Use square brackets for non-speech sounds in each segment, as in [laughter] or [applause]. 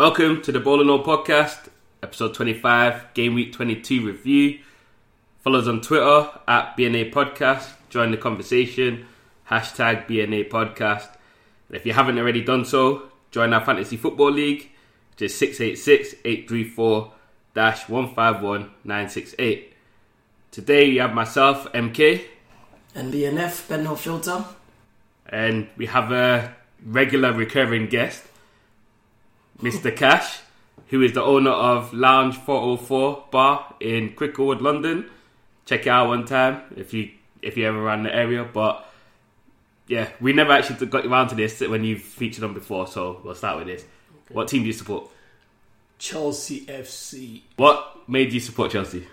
Welcome to the Ball and All podcast, episode 25, game week 22 review. Follow us on Twitter at BNA Podcast. Join the conversation, hashtag BNA Podcast. And if you haven't already done so, join our Fantasy Football League, which is 686 834 151 968. Today you have myself, MK, And BNF, Ben Filter. and we have a regular recurring guest, Mr. Cash, who is the owner of Lounge 404 Bar in Cricklewood, London. Check it out one time if you if you ever around the area. But yeah, we never actually got around to this when you've featured on before, so we'll start with this. What team do you support? Chelsea FC. What made you support Chelsea?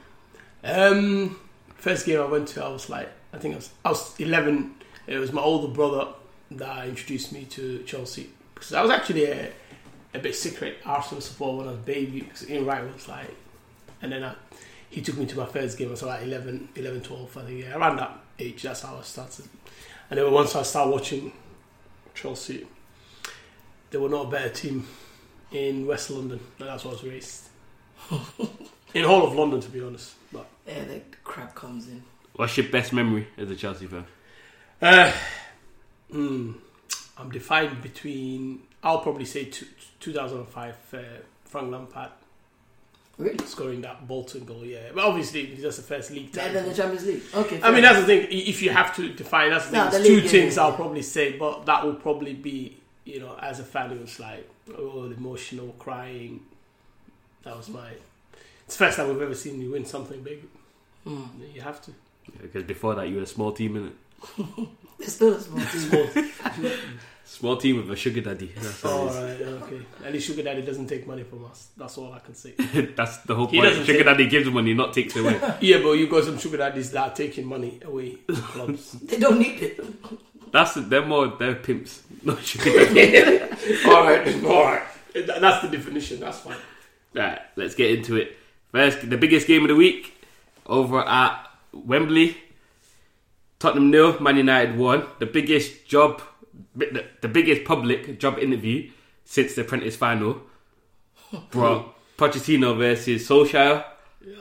Um, first game I went to, I was like, I think I was, I was 11. It was my older brother that introduced me to Chelsea because I was actually a, a bit secret Arsenal supporter when I was a baby. Because Ian Wright was like, and then I, he took me to my first game. I was like 11, 11, 12, I think. Yeah, around that age, that's how I started. And then once I started watching Chelsea, they were not a better team in West London, and that's where I was raised. [laughs] in all of London, to be honest. But Yeah, the crap comes in. What's your best memory as a Chelsea fan? Uh, mm, I'm divided between. I'll probably say two, 2005 uh, Frank Lampard Really? scoring that Bolton goal. Yeah, but obviously because that's the first league Better title. than the Champions League. Okay. I mean, enough. that's the thing. If you have to define, that's the thing. No, the There's two league, yeah, things yeah, I'll yeah. probably say, but that will probably be, you know, as a fan, it was like, oh, emotional crying. That was my. It's the first time we've ever seen you win something big. Hmm. You have to. Because before that, you were a small team, innit? [laughs] It's still a small team. Small team [laughs] with a sugar daddy. That's all All it is. right, okay. At least Sugar Daddy doesn't take money from us. That's all I can say. [laughs] That's the whole He point. doesn't Sugar take- daddy gives money, not takes away. [laughs] yeah, but you've got some Sugar Daddies that are taking money away from clubs. [laughs] they don't need it. That's they're more they're pimps, not sugar daddy. all right, all right. That- That's the definition. That's fine. right, let's get into it. First, the biggest game of the week over at Wembley. Tottenham nil, Man United won. The biggest job, the, the biggest public job interview since the Apprentice final. [laughs] Bro, Pochettino versus Solskjaer. Yeah.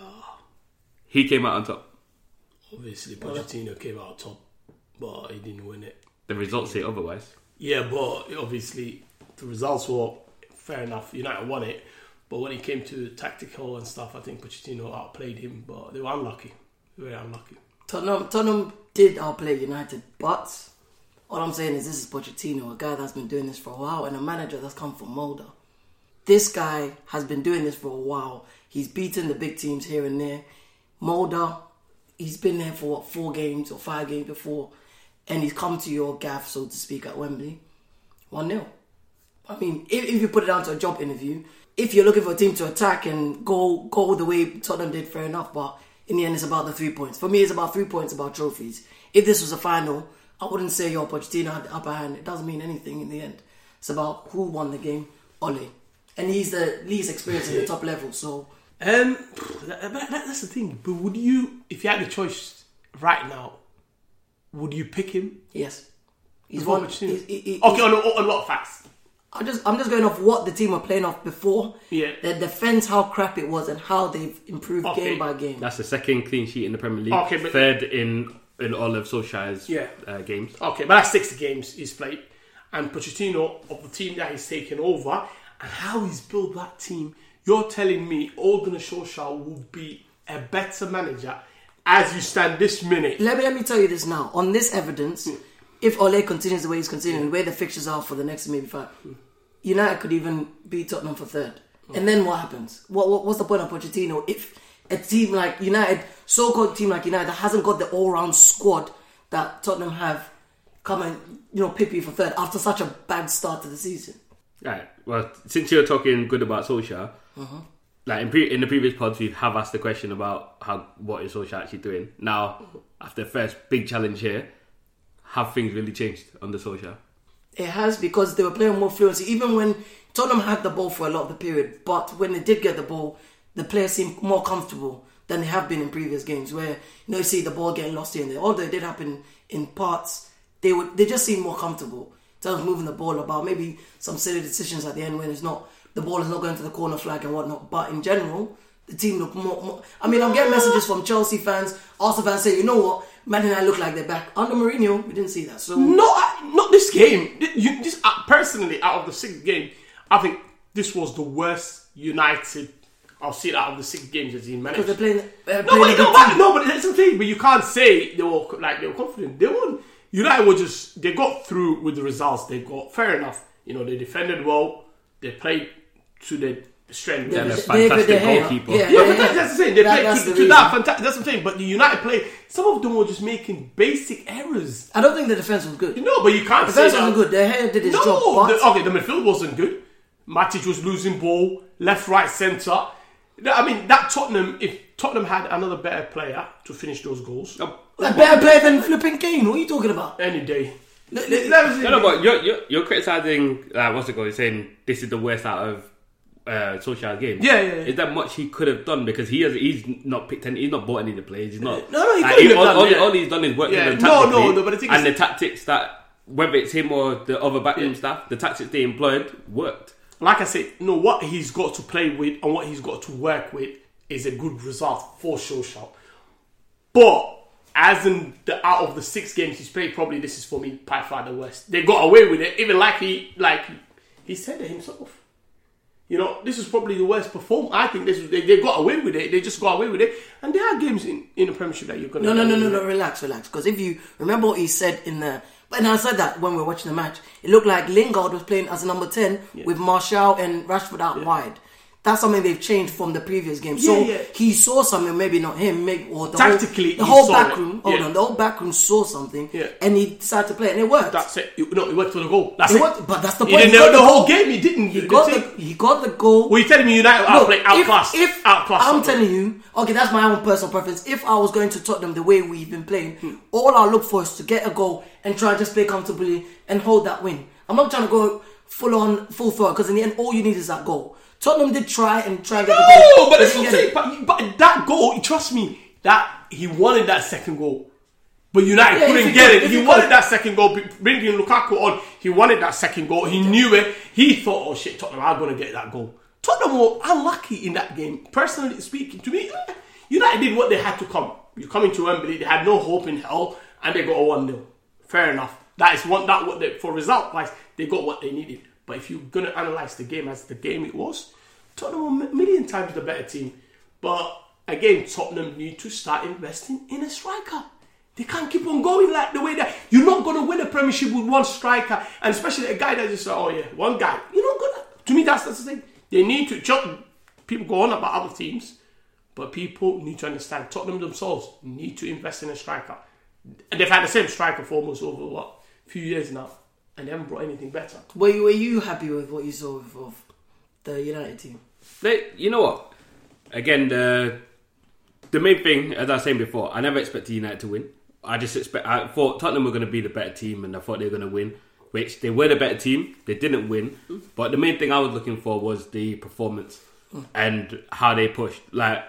He came out on top. Obviously, Pochettino came out top, but he didn't win it. The results say otherwise. Yeah, but obviously the results were fair enough. United won it, but when it came to tactical and stuff, I think Pochettino outplayed him. But they were unlucky. Very unlucky. Tottenham, Tottenham did outplay United, but all I'm saying is this is Pochettino, a guy that's been doing this for a while, and a manager that's come from Molde. This guy has been doing this for a while. He's beaten the big teams here and there. Molde, he's been there for what four games or five games before, and he's come to your gaff, so to speak, at Wembley, one 0 I mean, if, if you put it down to a job interview, if you're looking for a team to attack and go go the way Tottenham did, fair enough. But in the end, it's about the three points. For me, it's about three points, about trophies. If this was a final, I wouldn't say your Pochettino had the upper hand. It doesn't mean anything in the end. It's about who won the game, Ole, and he's the least experienced in the top level. So Um, that, that- that's the thing. But would you, if you had the choice right now, would you pick him? yes, he's Before won. Pochettino? he- he- okay, on a, on a lot of facts. I'm just I'm just going off what the team were playing off before. Yeah. The defense, how crap it was, and how they've improved Okay. game by game. That's the second clean sheet in the Premier League. Okay, but- Third in in all of Solskjaer's Yeah. uh, games. Okay, but that's 60 games he's played. And Pochettino, of the team that he's taken over, and how he's built that team, you're telling me Ole Gunnar Solskjaer will be a better manager as you stand this minute. Let me let me tell you this now. On this evidence, if Ole continues the way he's continuing, the way the fixtures are for the next maybe five, United could even beat Tottenham for third. And then what happens? What, what what's the point of Pochettino if a team like United, so-called team like United, that hasn't got the all-round squad that Tottenham have, come and you know pip you for third after such a bad start to the season? Right. Well, since you're talking good about Solskjaer, uh-huh. like in, pre- in the previous pods, we have asked the question about how what is Solskjaer actually doing. Now, after the first big challenge here, have things really changed under Solskjaer? It has because they were playing more fluency. Even when Tottenham had the ball for a lot of the period, but when they did get the ball, the players seemed more comfortable than they have been in previous games. Where you know you see the ball getting lost here and there. Although it did happen in parts, they would they just seem more comfortable in terms of moving the ball about. Maybe some silly decisions at the end when it's not the ball is not going to the corner flag and whatnot. But in general, the team look more. more I mean, I'm getting messages from Chelsea fans, Arsenal fans say, you know what, Man United look like they're back under Mourinho. We didn't see that. So not not this game. You, this uh, personally, out of the six game, I think this was the worst United. I'll see it out of the six games as he managed. because they're playing. They're No, playing but, a no, good but, no, but that's the thing. But you can't say they were like they were confident. They won. United were just they got through with the results they got. Fair enough. You know they defended well. They played to their strength. Yeah, Yeah, they're David fantastic De Gea. goalkeeper. Yeah, yeah, yeah, but yeah. that, that's the thing. They That- played to, the to that. Fantastic. That's the thing. But the United play. Some of them were just making basic errors. I don't think the defense was good. You know, but you can't The say defense that. wasn't good. De Gea did his no, job, but the, okay, the midfield wasn't good. Matic was losing ball, left, right, centre. I mean, that Tottenham, if Tottenham had another better player to finish those goals, No, a better player than flipping Kane. What are you talking about? any day. Look, That look, no, no, but you're, you're, you're criticizing, uh, what's it called? You're saying this is the worst out of uh, Solskjaer games. Yeah, yeah, yeah. Is that much he could have done? Because he has, he's not picked any, he's not bought any of the players. He's not. No, no, he couldn't have all, done all, that. all he's done is work Yeah, with them no, tactically. no, no, but the thing and is- the tactics that, whether it's him or the other backroom staff, the tactics they employed worked. Like I said, no, what he's got to play with and what he's got to work with is a good result for Solskjaer. But as in the out of the six games he's played, probably this is for me by far the worst. They got away with it, even like he like he said it himself. You know, this is probably the worst perform. I think this is, they, they got away with it. They just got away with it. And there are games in, in the Premiership that you're gonna No, no, no, no, no. Relax, relax. Because if you remember what he said in the, but and I said that when we were watching the match, it looked like Lingard was playing as a number ten with Martial and Rashford out wide. That's something they've changed from the previous game. So Yeah, yeah. he saw something, maybe not him, maybe or the Tactically, whole, the whole back it. room. Hold Yeah. on, the whole back room saw something, Yeah. and he decided to play, it, and it worked. That's it. You- No, it worked for the goal. That's It it. worked, but that's the He point. didn't He know the the whole game. He didn't. He got the he got the goal. Well, you're telling me United Look, outplayed, if, outclassed, if outclassed. I'm telling you, okay, that's my own personal preference. If I was going to Tottenham the way we've been playing, all I look for is to get a goal and try and just play comfortably and hold that win. I'm not trying to go full on, full throw because in the end, all you need is that goal. Tottenham did try and try and get the No, goal. but They that's didn't what I'm get saying. it. But, but that goal, trust me, that he wanted that second goal. But United Yeah, couldn't get could- it. He he wanted could. that second goal. Bringing Lukaku on, he wanted that second goal. He knew it. He thought, oh shit, Tottenham are going to get that goal. Tottenham were unlucky in that game. Personally speaking, to me, United did what they had to come. You come into Wembley, they had no hope in hell, and they got a 1 0. Fair enough. That is one, that what they, for result wise, they got what they needed. But if you're going to analyse the game as the game it was, Tottenham were a million times the better team. But again, Tottenham need to start investing in a striker. They can't keep on going like the way that you're not going to win a Premiership with one striker, and especially a guy that just oh yeah, one guy. You're not gonna. To me, that's that's the thing. They need to. People go on about other teams, but people need to understand Tottenham themselves need to invest in a striker. And they've had the same striker for almost over what few years now, and they haven't brought anything better. Were you, were you happy with what you saw of, of the United team? They, you know what? Again, the the main thing, as I was saying before, I never expected United to win. I just expect. I thought Tottenham were going to be the better team, and I thought they were going to win. Which they were the better team. They didn't win, but the main thing I was looking for was the performance and how they pushed. Like,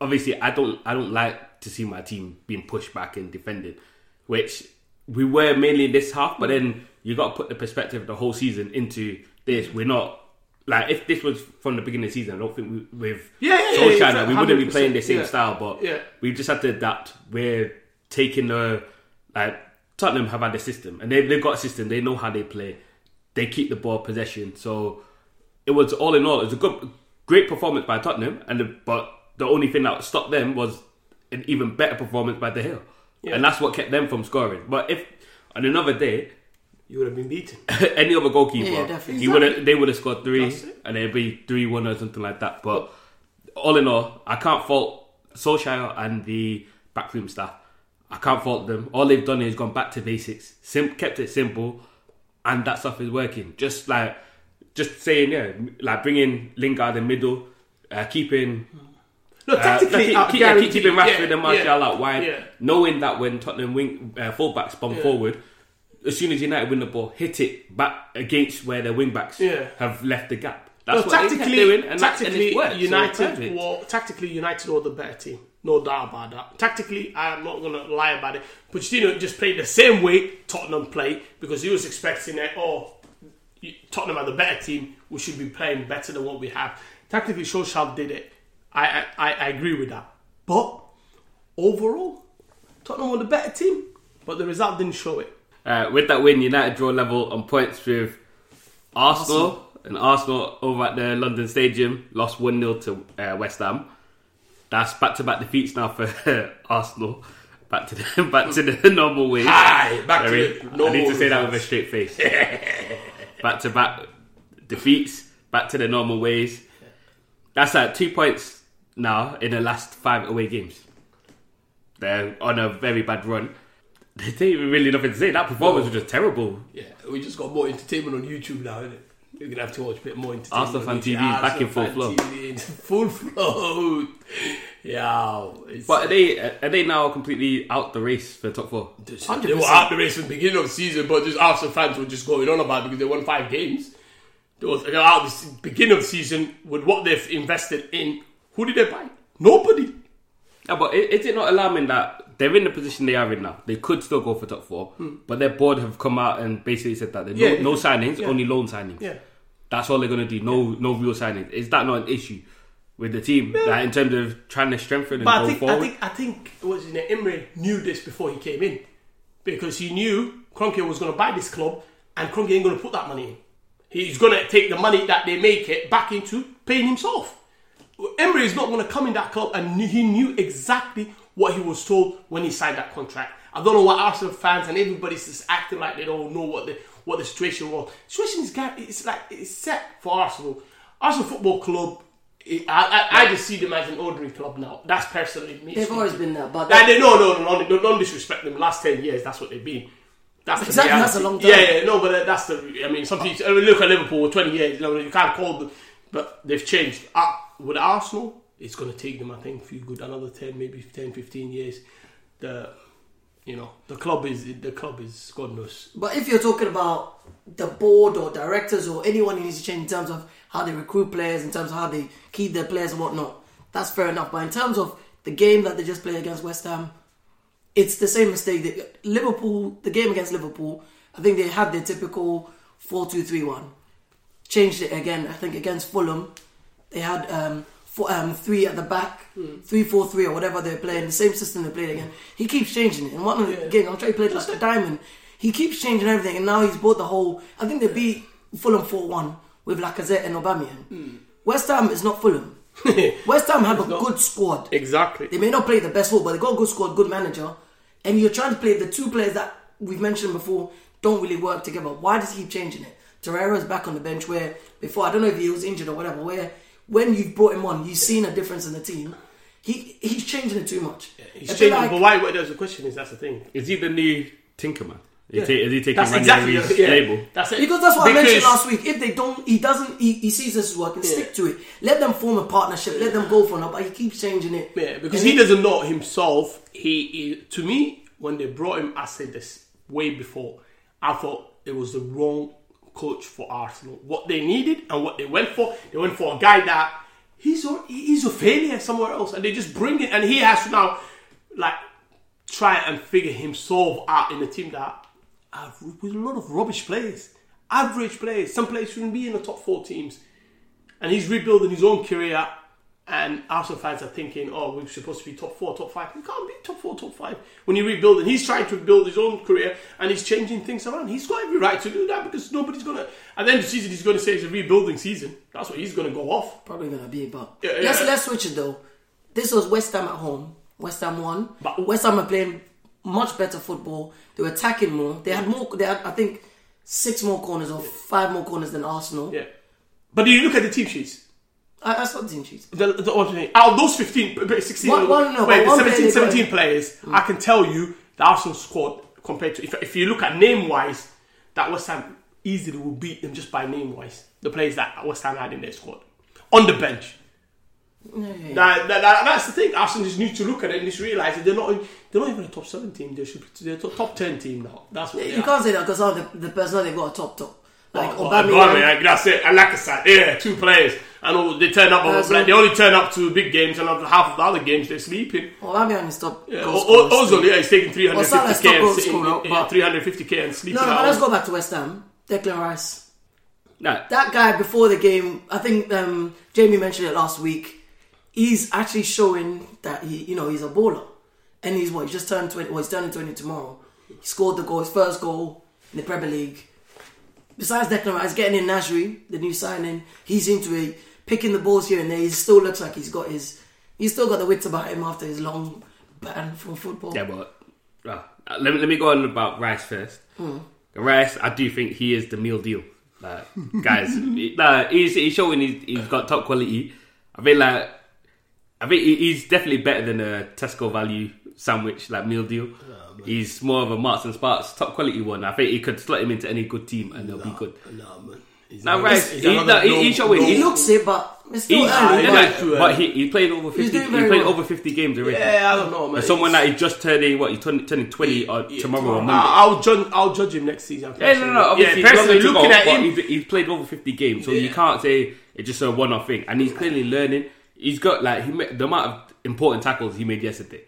obviously, I don't, I don't like to see my team being pushed back and defended, which we were mainly in this half. But then you got to put the perspective of the whole season into this. We're not like if this was from the beginning of the season. I don't think we, with Yeah, yeah, yeah, Solskjaer that we wouldn't be playing the same yeah. style. But Yeah. we've just had to adapt. We're taking the like Tottenham have had a system, and they've they've got a system. They know how they play. They keep the ball possession. So it was all in all, it was a good, great performance by Tottenham. And the, but the only thing that stopped them was an even better performance by De Gea, and that's what kept them from scoring. But if on another day, You would have been beaten. [laughs] any other goalkeeper, Yeah, definitely. he would have they would have scored three, it. and it'd be three one or something like that. But all in all, I can't fault Solskjaer and the backroom staff. I can't fault them. All they've done is gone back to basics, sim- kept it simple, and that stuff is working. Just like just saying, yeah, like bringing Lingard in the middle, uh, keeping No, uh, tactically, keep, I keep, yeah, keep keeping Rashford yeah, and Martial yeah, out wide, yeah. knowing that when Tottenham wing uh, fullbacks bomb Yeah. forward, as soon as United win the ball, hit it back against where their wing backs Yeah. have left the gap. No, That's what they kept tactically, doing, and, that, and tactically, so United perfect. were tactically United were the better team. No doubt about that. Tactically, I'm not gonna lie about it. Pochettino just played the same way Tottenham played because he was expecting it. Oh, Tottenham are the better team. We should be playing better than what we have. Tactically, Solskjaer did it. I, I, I agree with that. But overall, Tottenham were the better team, but the result didn't show it. Uh, with that win, United draw level on points with Arsenal. And Arsenal over at the London Stadium lost 1 0 to uh, West Ham. That's back to back defeats now for [laughs] Arsenal. Back to the [laughs] back to the [laughs] normal ways. Aye, back to Sorry, the I need to say that with a straight face. back to back defeats, back to the normal ways. That's at two points now in the last five away games. They're on a very bad run. [laughs] There's even really nothing to say. That performance was just terrible. Yeah, we just got more entertainment on YouTube now, innit? We're gonna have to watch a bit more entertainment. Arsenal on fan TV is back in full Arsenal flow. TV in [laughs] full flow. [laughs] Yeah, it's, But are they are they now completely out the race for the top four? they 100%. were out the race from the beginning of the season, but just Arsenal fans were just going on about it because they won five games. They were out the beginning of the season with what they've invested in. Who did they buy? Nobody. Yeah, but i- is it not alarming that they're in the position they are in now? They could still go for top four, hmm. but their board have come out and basically said that no, Yeah, no yeah. signings, Yeah. only loan signings. Yeah. That's all they're going to do. No, no real signings. Is that not an issue with the team? Like, in terms of trying to strengthen and But I go think forward. I think I think was in Emery knew this before he came in because he knew Kroenke was going to buy this club and Kroenke ain't going to put that money in. He's going to take the money that they make it back into paying himself. Emery is not going to come in that club and he knew exactly what he was told when he signed that contract. I don't know why Arsenal fans and everybody's just acting like they don't know what the what the situation was. situation is it's like it's set for Arsenal. Arsenal Football Club. I, I, I just see them as an ordinary club now. That's personally me. They've always been that, but they, no, no, no, no, don't disrespect them. Last ten years, that's what they've been. That's Exactly, that's a long time. Yeah, yeah, no, but that's the. I mean, some people I mean, look at Liverpool. Twenty years, you know, you can't call them, but they've changed. Uh, with Arsenal, it's going to take them, I think, few good another ten, maybe 10, 15 years. The, you know, the club is the club is God knows. But if you're talking about the board or directors or anyone who needs to change in terms of how they recruit players, in terms of how they keep their players and whatnot, that's fair enough. But in terms of the game that they just played against West Ham, it's the same mistake that Liverpool, the game against Liverpool, I think they had their typical 4 2 3 1. Changed it again, I think against Fulham, they had um, four, um, three at the back, three four three or whatever they're playing, the same system they played again. He keeps changing it. And one of the games, I'm trying to play like a diamond. He keeps changing everything, and now he's bought the whole. I think they beat Fulham 4 1 with Lacazette and Aubameyang. West Ham is not Fulham. [laughs] West Ham have a good squad. Exactly. They may not play the best football, but they got a good squad, good manager, and you're trying to play the two players that we've mentioned before don't really work together. Why does he keep changing it? Torreira's back on the bench where before I don't know if he was injured or whatever. Where when you've brought him on, you've seen a difference in the team. He he's changing it too much. He's I feel changing, like- but why? What there's a question is that's the thing. Is he the new Tinkerman? Is, Yeah. he, is he taking That's Randy exactly Henry's yeah, label? That's it. Because that's what I mentioned last week. If they don't, he doesn't. He, he sees this is working. Stick to it. Let them form a partnership. Let them go for now. But he keeps changing it. Yeah, because And he doesn't know himself. He, he to me when they brought him, I said this way before. I thought it was the wrong coach for Arsenal. What they needed and what they went for, they went for a guy that he's a, he's a failure somewhere else, and they just bring it, and he has to now like try and figure himself out in a team that have with a lot of rubbish players, average players. Some players shouldn't be in the top four teams and he's rebuilding his own career. And Arsenal fans are thinking, "Oh, we're supposed to be top four, top five. We can't be top four, top five when you're rebuilding." He's trying to build his own career and he's changing things around. He's got every right to do that because nobody's gonna. At the end of the season, he's gonna say it's a rebuilding season. That's what he's gonna go off. Probably gonna be, but Yeah, yeah, let's yeah. let's switch it though. This was West Ham at home. West Ham won. But- West Ham are playing much better football. They were attacking more. They had more. They had, I think, six more corners or five more corners than Arsenal. Yeah, but do you look at the team sheets? I, I team sheets. The, the, you think? out of those 15, 16, One- one- no, wait, but one 17, player 17 in. players, hmm. I can tell you the Arsenal squad compared to, if, if you look at name wise, that West Ham easily will beat them just by name wise. The players that West Ham had in their squad. On the bench. Yeah. That, that, that- that's the thing. Arsenal just need to look at it and just realize that they're not they're not even a top seven team. They should be they're a top ten team now. That's what they You are. can't say that because of the, the personnel they've got a top top. Like Oh, Aubameyang. Aubameyang, that's it. And Lacazette, yeah, two players. I know they turn up. Like, they only turn up to big games, and after half of the other games they're sleeping. Aubameyang is top. Yeah, goal O- O- scorer yeah, he's taking 350k top and sitting, scorer, yeah, 350k and sleeping. No, no, but let's go back to West Ham. Declan Rice. Nah, that guy before the game, I think um, Jamie mentioned it last week. He's actually showing that he, you know, he's a baller, and he's what he just turned twenty. Well, he's turning twenty tomorrow. He scored the goal, his first goal in the Premier League. Besides Declan Rice getting in Nasri, the new signing, he's into it, picking the balls here and there. He still looks like he's got his, he's still got the wits about him after his long ban from football. Yeah, but uh, let, me, let me go on about Rice first. Rice, I do think he is the meal deal. Like, [laughs] guys, nah, he's, he's showing he's, he's got top quality. I think like I think he- he's definitely better than a Tesco value sandwich like meal deal. he's more of a Marks and Sparks top quality one. I think he could slot him into any good team and they'll be good. Nah, man. He's Now, Rice, he's he- he- he's showing- He looks it, but it's still He's, early. yeah, but- like, but he, he played over fifty. He played well. over fifty games already. Yeah, I don't know, man. Someone that is just turning what he's turning, turning twenty or Yeah, uh, tomorrow or Monday. I'll, judge. I'll judge him next season. Yeah, no, no. Obviously, yeah, personally, he's looking at him, he's, he's played over fifty games, so you can't say it's just a one-off thing. And he's clearly learning. He's got like he made, the amount of important tackles he made yesterday.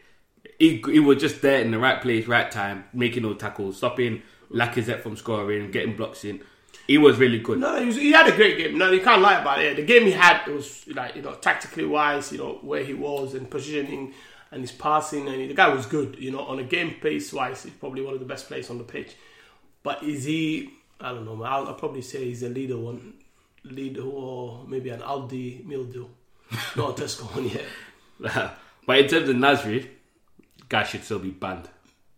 He, he was just there in the right place, right time, making those tackles, stopping Lacazette from scoring, getting blocks in. He was really good. No, he, was, he had a great game. No, you can't lie about it. The game he had was like you know tactically wise, you know where he was and positioning and his passing, and he, the guy was good. You know, on a game pace wise, he's probably one of the best players on the pitch. But is he? I don't know. Man. I'll, I'll probably say he's a Lidl one, Lidl or maybe an Aldi meal deal, [laughs] not a Tesco one yet. [laughs] but in terms of Nasri, guy should still be banned.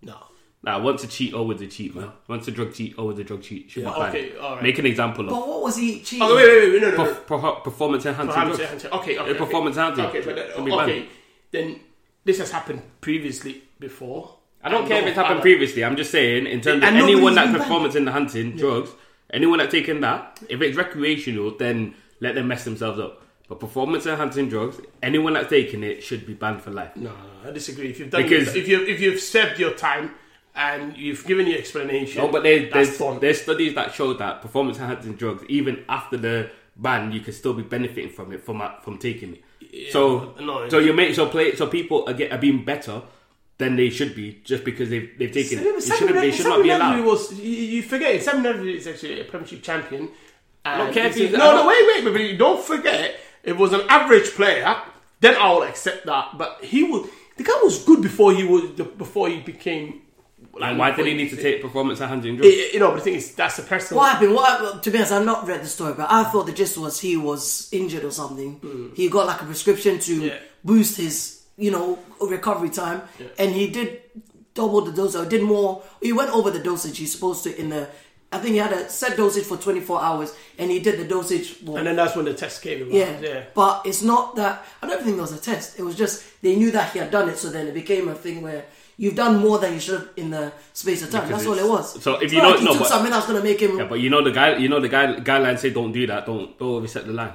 No. Now, once a cheat, always a cheat, man. Once a drug cheat, always a drug cheat. Should Yeah, be banned. okay, all right. Make an example of But what was he cheating? Okay, wait, wait, wait, no, no, no. Perf- perf- performance enhancing Performance drugs. enhancing. Okay, okay. Yeah, performance okay. enhancing. Okay, but then, It'll be banned. okay, then this has happened previously before. I don't And care if it's happened previously. I'm just saying, in terms of And anyone nobody's that been banned. performance enhancing drugs, anyone that taken that, if it's recreational, then let them mess themselves up. But performance enhancing drugs, anyone that's taking it should be banned for life. No, no, I disagree. If you've done, Because- if you if you've served your time and you've given your explanation, No, but there, that's there's there's studies that show that performance enhancing drugs, even after the ban, you can still be benefiting from it from uh, from taking it. so no, so you make so play so people are, get, are being better than they should be just because they've they've taken it. It shouldn't, they should not be allowed. Was you, you forget? Samir Nasri is actually a Premiership champion. I don't care if no, no, don't- wait, wait, but don't forget. It was an average player. Then I will accept that. But he was the guy was good before he was before he became. And why did he need to take performance enhancing drugs? You know, but the thing is, that's a personal. What happened? What happened? To be honest, I've not read the story, but I thought the gist was he was injured or something. Hmm. He got like a prescription to Yeah. boost his, you know, recovery time, and he did double the dose or did more. He went over the dosage he's supposed to in the. I think he had a set dosage for 24 hours, and he did the dosage. Well, And then that's when the test came about. yeah. yeah. But it's not that. I don't think there was a test. It was just they knew that he had done it, so then it became a thing where you've done more than you should have in the space of time. Because That's all it was. so if you not don't- like he no, took but- something that's going to make him. Yeah, but you know the guy, you know the guy guidelines say don't do that. Don't don't reset the line.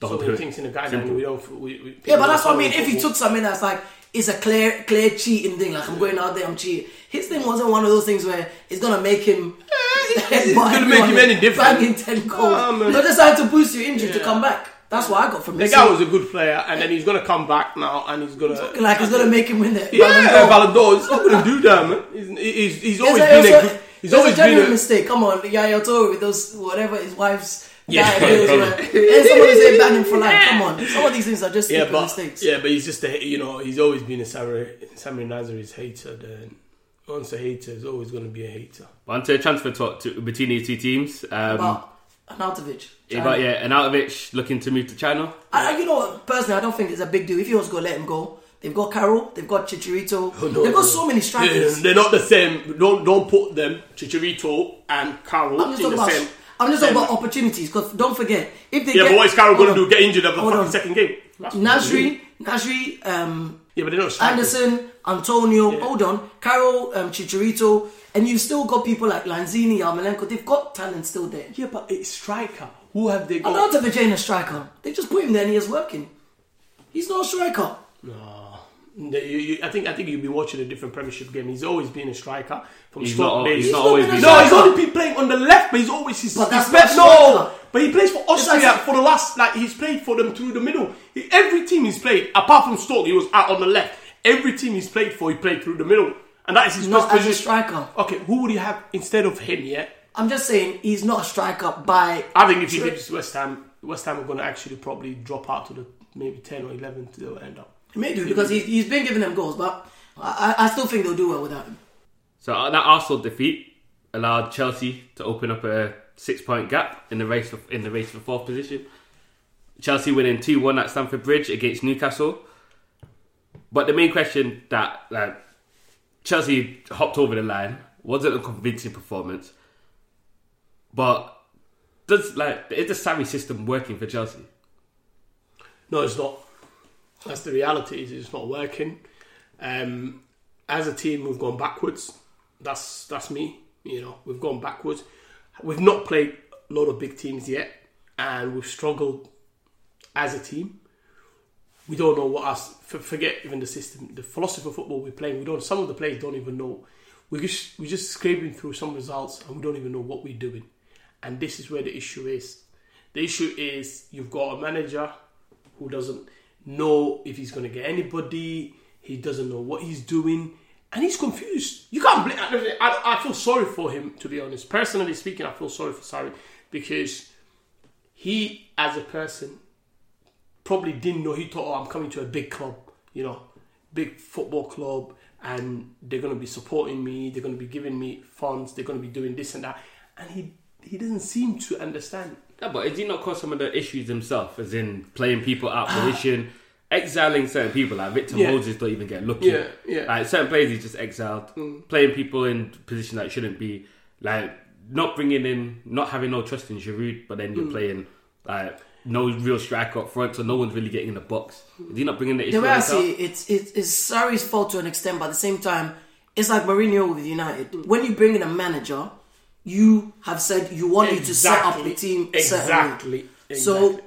Don't So do many it. things in the guideline we don't. We, we, Yeah, but that's what I mean. If he follow took something that's like it's a clear, clear cheating thing, like I'm going out there, I'm cheating. His thing wasn't one of those things where it's gonna make him. [laughs] it's gonna make him any different. Banging ten goals. Ah, man. Just trying to boost your injury to come back. That's what I got from The this. guy was a good player, and then he's gonna come back now, and he's gonna like it's gonna make him win the Ballon yeah, d'Or. Ballon d'Or. He's not gonna do that, man. He's he's, he's always It's been a, a good. He's it's always a genuine been a. mistake. Come on, Yaya Toure with those whatever his wife's [laughs] Yeah. diet is. where- And somebody say ban him for life. Come on, [laughs] some of these things are just Yeah, stupid but mistakes. yeah, but he's just a you know he's always been a Samir Samir Nasri's hater. Then once a hater, is always gonna be a hater. On to transfer talk to, between these two teams. Um, But Arnautovic, yeah, but yeah, Arnautovic looking to move to China. I, I- you know, personally, I don't think it's a big deal. If he was going to let him go, they've got Carroll, they've got Chicharito, Oh, no, they've got no. so many Yeah, strikers. they're not the same. Don't don't put them Chicharito and Carroll I'm just in talking the about. same. I'm just talking about opportunities because don't forget if they Yeah, get, but what is Carroll gonna do? Get injured at the fucking on. second game? That's what he's gonna do. Nasri, Nasri, um, Yeah, but they're not strikers. Anderson, Antonio, Yeah. hold on, Carroll, um, Chicharito, and you've still got people like Lanzini, Yarmolenko. They've got talent still there. Yeah, but it's striker. Who have they got? Arnautovic ain't a striker. They just put him there and he is working. He's not a striker. No. you- you- I think I think you've been watching a different Premiership game. He's always been a striker from He's Stoke not- days. he's not not always been a been. No, he's only been playing on the left, but he's always he's, But he's that's played, no. But he plays for Austria for the last like he's played for them through the middle. He- every team he's played, apart from Stoke, he was out on the left. Every team he's played for, he played through the middle, and that is his Not best as a position. striker. Okay, who would you have instead of him? Yeah, I'm just saying he's not a striker by. I think if he leaves West Ham, West Ham are going to actually probably drop out to the maybe 10 or 11 to they'll end up. Maybe because he's, he's been giving them goals, but I, I I still think they'll do well without him. So uh, that Arsenal defeat allowed Chelsea to open up a six-point gap in the race for, in the race for fourth position. Chelsea winning two-one at Stamford Bridge against Newcastle. But the main question that like, Chelsea hopped over the line wasn't a convincing performance. But does like is the Sarri system working for Chelsea? No, it's not. That's the reality. Is it's not working. Um, as a team, we've gone backwards. That's that's me. You know, we've gone backwards. We've not played a lot of big teams yet, and we've struggled as a team. We don't know what us. Forget even the system, the philosophy of football we're playing. We don't. Some of the players don't even know. We just we're just scraping through some results, and we don't even know what we're doing. And this is where the issue is. The issue is you've got a manager who doesn't know if he's going to get anybody. He doesn't know what he's doing, and he's confused. You can't blame. I, I, feel sorry for him, to be honest. Personally speaking, I feel sorry for Sarri because he, as a person, probably didn't know. He thought, "Oh, I'm coming to a big club, you know, big football club, and they're going to be supporting me. They're going to be giving me funds. They're going to be doing this and that." And he he doesn't seem to understand. Yeah, but has he not caused some of the issues himself, as in playing people out of position, [sighs] exiling certain people? Like Victor Yeah. Moses don't even get lucky. Yeah, yeah. Like certain players he's just exiled, mm. playing people in position that shouldn't be. Like not bringing in, not having no trust in Giroud, but then you're mm. playing like no real striker up front, so no one's really getting in the box. Is he not bringing the issue? The way I see it, it's, it's, it's Sarri's fault to an extent, but at the same time, it's like Mourinho with United. Mm. When you bring in a manager, you have said you want you to set up the team a certain way. Exactly. So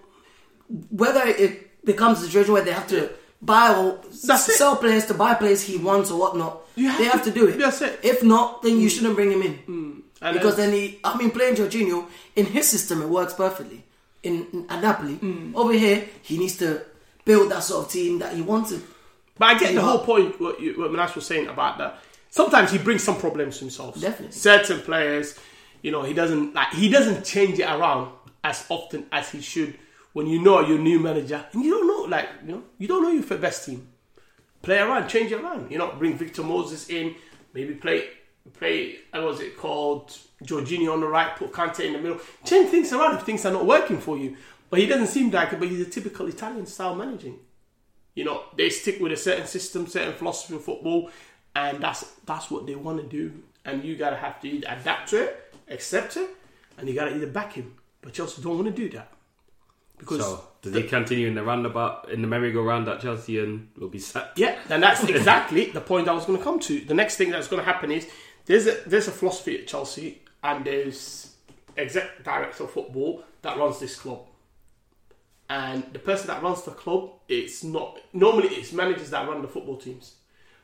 whether it becomes a situation where they have to buy or That's it. sell players to buy players he wants or whatnot, You have they have to- to do it. that's it. If not, then you mm. shouldn't bring him in. Mm. And because then- then he, I mean, playing Jorginho in his system, it works perfectly. In, in at Napoli, Mm. over here, he needs to build that sort of team that he wanted. But I get the whole point what, you, what Manas was saying about that. Sometimes he brings some problems to himself. Definitely. Certain players, you know, he doesn't like he doesn't change it around as often as he should. When you know your new manager and you don't know, like you know, you don't know your best team. Play around, change it around. You know, bring Victor Moses in, maybe play play. What was it called? Jorginho on the right, put Kante in the middle. Change things around if things are not working for you. But he doesn't seem like it. But he's a typical Italian style managing. You know, they stick with a certain system, certain philosophy of football, and that's that's what they want to do. And you gotta have to either adapt to it, accept it, and you gotta either back him. But Chelsea don't want to do that because So does he continue in the roundabout in the merry-go-round at Chelsea and will be sacked? yeah, and that's exactly the point I was going to come to. The next thing that's going to happen is there's a there's a philosophy at Chelsea, and there's exec director of football that runs this club. And the person that runs the club, it's not normally it's managers that run the football teams.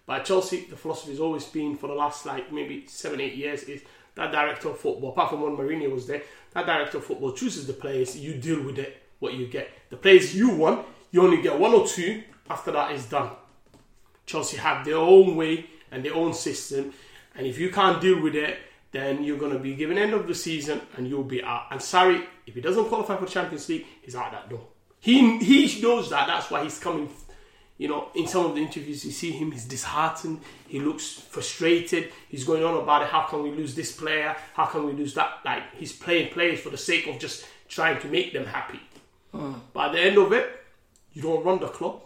But Chelsea, the philosophy has always been for the last like maybe seven, eight years is that director of football, apart from when Mourinho was there, that director of football chooses the players, you deal with it, what you get. The players you want, you only get one or two, after that is done. Chelsea have their own way and their own system, and if you can't deal with it, then you're going to be given end of the season and you'll be out. And Sarri, if he doesn't qualify for Champions League, he's out that door. He he knows that. That's why he's coming. You know, in some of the interviews, you see him. He's disheartened. He looks frustrated. He's going on about it. How can we lose this player? How can we lose that? Like he's playing players for the sake of just trying to make them happy. Hmm. But at the end of it, you don't run the club.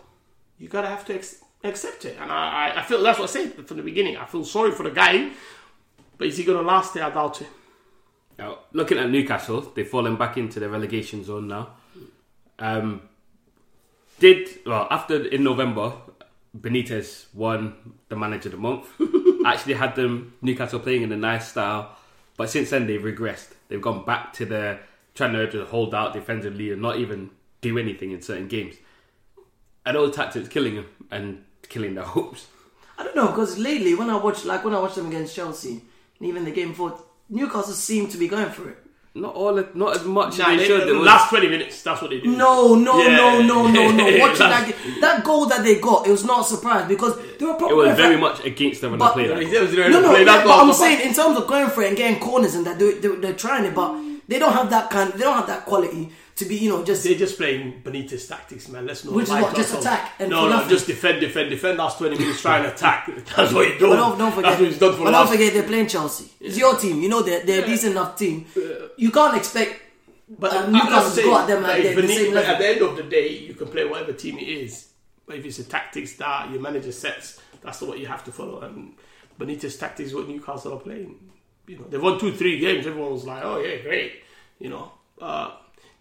You gotta have to ex- accept it. And I, I, I feel that's what I said from the beginning. I feel sorry for the guy, but is he gonna last there? I doubt it. Now, looking at Newcastle, they've fallen back into the relegation zone now. Um, did well after in November, Benitez won the manager of the month. [laughs] Actually, had them Newcastle playing in a nice style, but since then they've regressed. They've gone back to the trying to just hold out defensively and not even do anything in certain games. And those tactics killing them and killing their [laughs] hopes. I don't know because lately when I watch like when I watched them against Chelsea and even the game before, Newcastle seemed to be going for it. not all, not as much Nah, as they they- should. the last twenty minutes, that's what they do. No, no, Yeah. no, no, no, no. [laughs] Watching that, game- that goal that they got, it was not a surprise because they were it probably was very much against them when But- they played. It That. was No, no, play, yeah, but what I'm was saying in terms of going for it and getting corners and that they, they, they're trying it, but they don't have that kind. They don't have that quality to be, you know, just They're just playing Benitez tactics, man. Let's not Which is what, just attack and no, no, nothing. just defend, defend, defend. Last twenty minutes, try and attack. [laughs] That's what you do. But don't, don't forget. That's what he's done for but the don't forget they're playing Chelsea. It's your team. You know they're, they're a decent enough team. You can't expect. But uh, Newcastle saying go at them like if they're the same level. At the end of the day, you can play whatever team it is. But if it's a tactics that your manager sets, that's the what you have to follow. And Benitez tactics what Newcastle are playing. You know, they won two, three games. Everyone was like, "Oh yeah, great." You know, uh,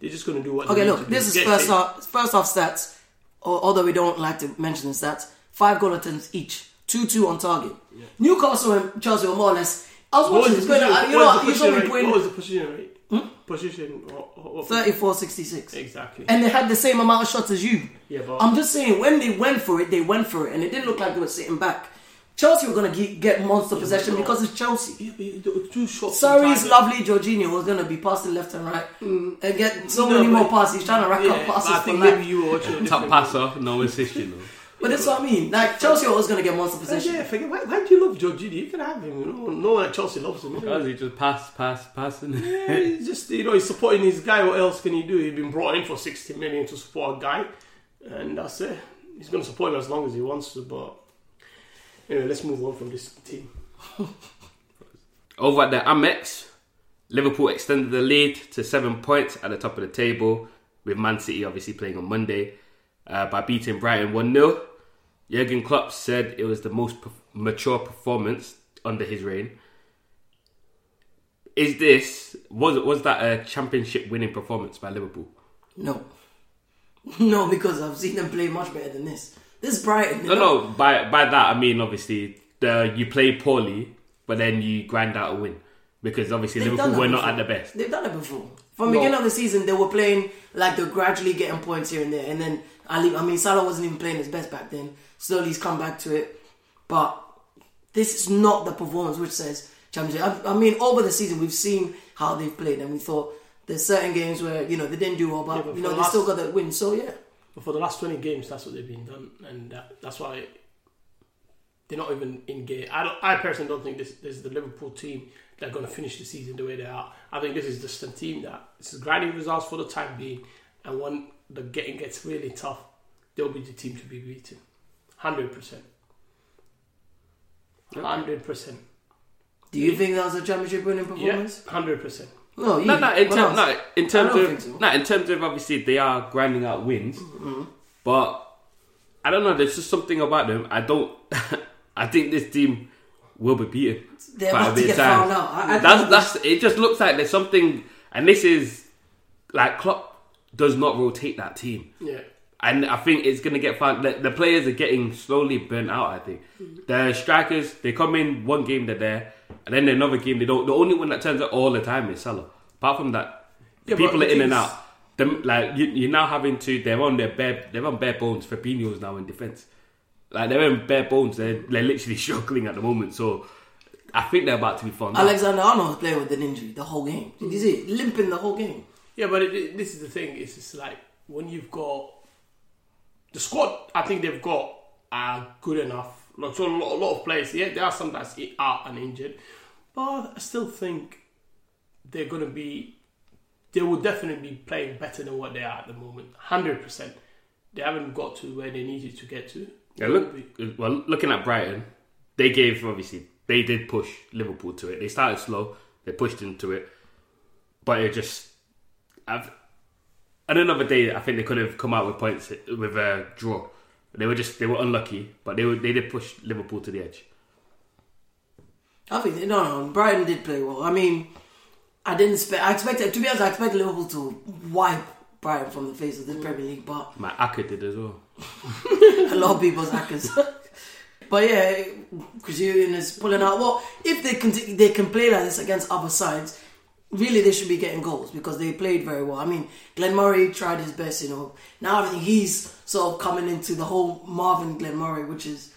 they're just going to do what. Okay, look, this is first off, first off stats. Although we don't like to mention the stats, five goal attempts each, two two on target. Newcastle and Chelsea were more or less. I was watching was this the going. position- You know, you saw position me hmm? putting What was the position rate? Position or, or, or 34 66. exactly. And they had the same amount of shots as you. Yeah, but- I'm just saying, when they went for it, they went for it, and it didn't look like they were sitting back. Chelsea were going to get monster possession because it's Chelsea. Yeah, but you do- two shots. Sarri's lovely Jorginho was going to be passing left and right mm. and get so No, many more passes. He's trying to rack Yeah, up but passes I for think life. maybe you were watching a Top different- passer, no assist, you know. But that's what I mean. Like Chelsea was going to get monster Yeah, possession. yeah, forget, why, why do you love Jorginho? You can have him. You know, no one at Chelsea loves him. Because he just pass, pass, passing. Yeah, he's [laughs] just you know he's supporting his guy. What else can he do? He's been brought in for sixty million to support a guy, and that's it. He's going to support him as long as he wants to. But anyway, let's move on from this team. [laughs] Over at the Amex, Liverpool extended the lead to seven points at the top of the table, with Man City obviously playing on Monday uh, by beating Brighton 1 0. Jurgen Klopp said it was the most perf- mature performance under his reign. Is this was was that a championship winning performance by Liverpool? No. [laughs] No, because I've seen them play much better than this. This is Brighton. No, no. By by that I mean obviously the you play poorly, but then you grind out a win because obviously They've Liverpool done that were not at the best. They've done it before. From the No. beginning of the season, they were playing like they're gradually getting points here and there. And then, Ali, I mean, Salah wasn't even playing his best back then. Slowly he's come back to it. But this is not the performance which says championship. I, I mean, over the season, we've seen how they've played. And we thought there's certain games where, you know, they didn't do well, but, Yeah, but you know, they last- still got that win. So, yeah. But for the last twenty games, that's what they've been done, and that, that's why they're not even in gear. I don't. I personally don't think this, this is the Liverpool team that are going to finish the season the way they are. I think this is just a team that this is grinding results for the time being, and when the getting gets really tough, they'll be the team to be beaten, hundred percent, hundred percent. Do you think that was a championship winning performance? Yeah, performance? hundred percent. No, you. No, no, in, term, no, in terms of so. no, in terms of obviously they are grinding out wins, mm-hmm. but I don't know. There's just something about them. I don't. [laughs] I think this team will be beaten. They're about to get of times. found out. I- I that's that's. It just looks like there's something, and this is like Klopp does not rotate that team. Yeah. And I think it's going to get found. The, the players are getting slowly burnt out. I think mm-hmm. the strikers they come in one game they're there, and then another game they don't. The only one that turns up all the time is Salah. Apart from that, Yeah, people are in and out. Them, like you, you're now having to. They're on their bare. They're on bare bones. Fabinho's now in defense. Like they're in bare bones. They're, they're literally [laughs] struggling at the moment. So I think they're about to be found. out. Alexander Arnold was playing with an injury the whole game. Did you see it? Limping the whole game. Yeah, but it, it- this is the thing. It's just like when you've got the squad. I think they've got are good enough. Like so, a lot, a lot of players. Yeah, there are some that's i- out and injured, but I still think they're going to be. They will definitely be playing better than what they are at the moment. Hundred percent. They haven't got to where they needed to get to. Yeah, look. Well, looking at Brighton, they gave obviously they did push Liverpool to it. They started slow, they pushed into it, but it just. I've, on another day, I think they could have come out with points with a draw. They were just they were unlucky, but they were, they did push Liverpool to the edge. I think no, no. Brighton did play well. I mean, I didn't expect. I expected to be honest. I expected Liverpool to wipe Brighton from the face of this Premier League, but My acca did as well. [laughs] a lot of people's hackers. [laughs] but yeah, Kuzurian is pulling out. Well, if they continue, they can play like this against other sides. Really, they should be getting goals because they played very well. I mean, Glenn Murray tried his best. You know, now I think he's sort of coming into the whole Marvin Glenn Murray, which is,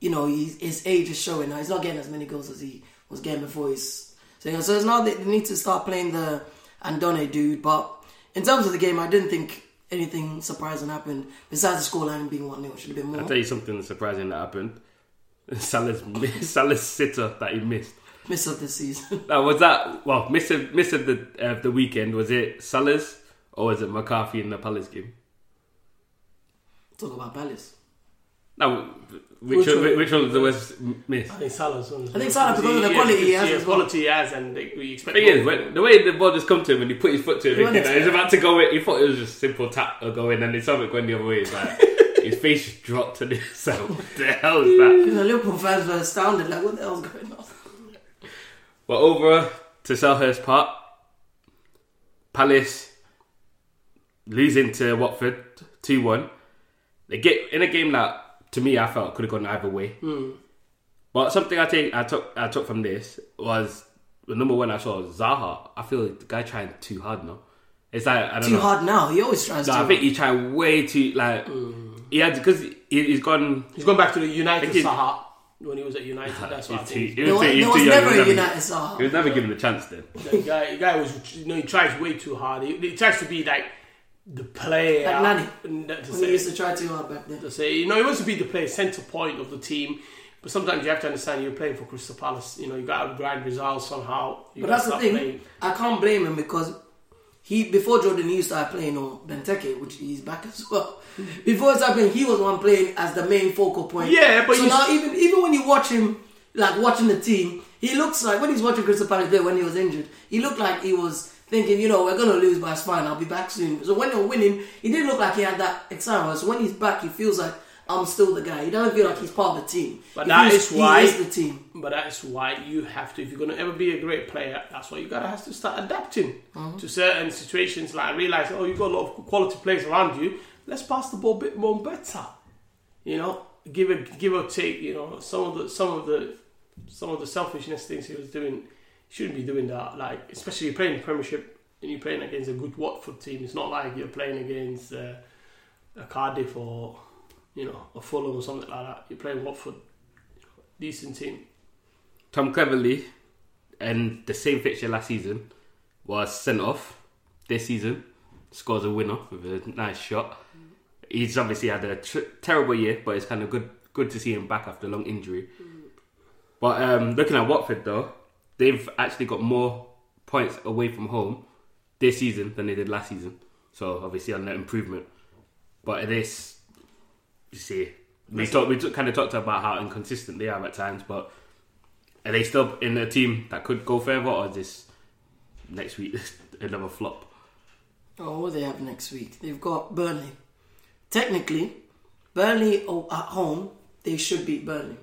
you know, his age is showing now. He's not getting as many goals as he was getting before. He's so, you know, so it's now they they need to start playing the Andone dude. But in terms of the game, I didn't think anything surprising happened besides the scoreline being 1 0. Should have been more. I'll tell you something surprising that happened. [laughs] Salah's, [laughs] Salah's sitter that he missed. Miss of the season. [laughs] Now, was that, well, miss of, miss of the, uh, the weekend, was it Salah's or was it McCarthy in the Palace game? Talk about Palace. Now, which, Which one, one? which one was the worst miss? I think Salah's one. I think Salah because of the quality he has Yeah, as well. quality he has, and we expect. thing is, when, the way the ball just come to him and he put his foot to it, He [laughs] thinking wanted he's about to go in, he thought it was just simple tap or go in, and he saw it going the other way. It's like [laughs] his face just dropped to the side. What the hell is that? You know, Liverpool fans were astounded, like, what the hell's going on? Well, over to Selhurst Park, Palace losing to Watford two one. They get in a game that to me I felt could have gone either way. Hmm. But something I take I took I took from this was the number one I saw was Zaha. I feel like the guy trying too hard now. It's like I don't Too know. hard now. He always tries No, to. I think he tried way too like hmm. he had because he, he's gone. He's gone back to the United he- Zaha when he was at United. Ah, that's what I He's too, think. he there was there was never a United Zaha. he was never given a chance then. The guy, the guy was, you know, he tries way too hard. He, he tries to be like the player. Like Nani. to When he used to try too hard back then. to say, you know, he wants to be the player, center point of the team. But sometimes you have to understand you're playing for Crystal Palace. You know, you got to grind results somehow. You But that's the thing. playing. I can't blame him because he before Jordan he started playing on Benteke, which he's back as well. [laughs] Before it happened, he was the one playing as the main focal point. Yeah, but so you- now even even when you watch him, like watching the team, he looks like when he's watching Crystal Palace play when he was injured, he looked like he was thinking, you know, we're gonna lose, but it's fine. I'll be back soon. So when they're winning, he didn't look like he had that excitement. So when he's back, he feels like I'm still the guy. He doesn't feel like he's part of the team. But He that feels is why- he is the team. But that is why you have to, if you're going to ever be a great player, that's why you gotta have to start adapting mm-hmm. to certain situations. Like realize, oh, you've got a lot of quality players around you. Let's pass the ball a bit more better. You know, give a give or take. You know, some of the some of the some of the selfishness things he was doing, shouldn't be doing that. Like especially you're playing the Premiership and you're playing against a good Watford team. It's not like you're playing against uh, a Cardiff or you know a Fulham or something like that. You're playing Watford, decent team. Tom Cleverley and the same fixture last season was sent off this season. Scores a winner with a nice shot. He's obviously had a tr- terrible year, but it's kind of good good to see him back after a long injury. But um, looking at Watford though, they've actually got more points away from home this season than they did last season. So obviously on that improvement. But it is, you see, we talk, we kind of talked about how inconsistent they are at times, but are they still in a team that could go further, or is this next week [laughs] another flop? Oh, what do they have next week? They've got Burnley. Technically, Burnley at home, they should beat Burnley.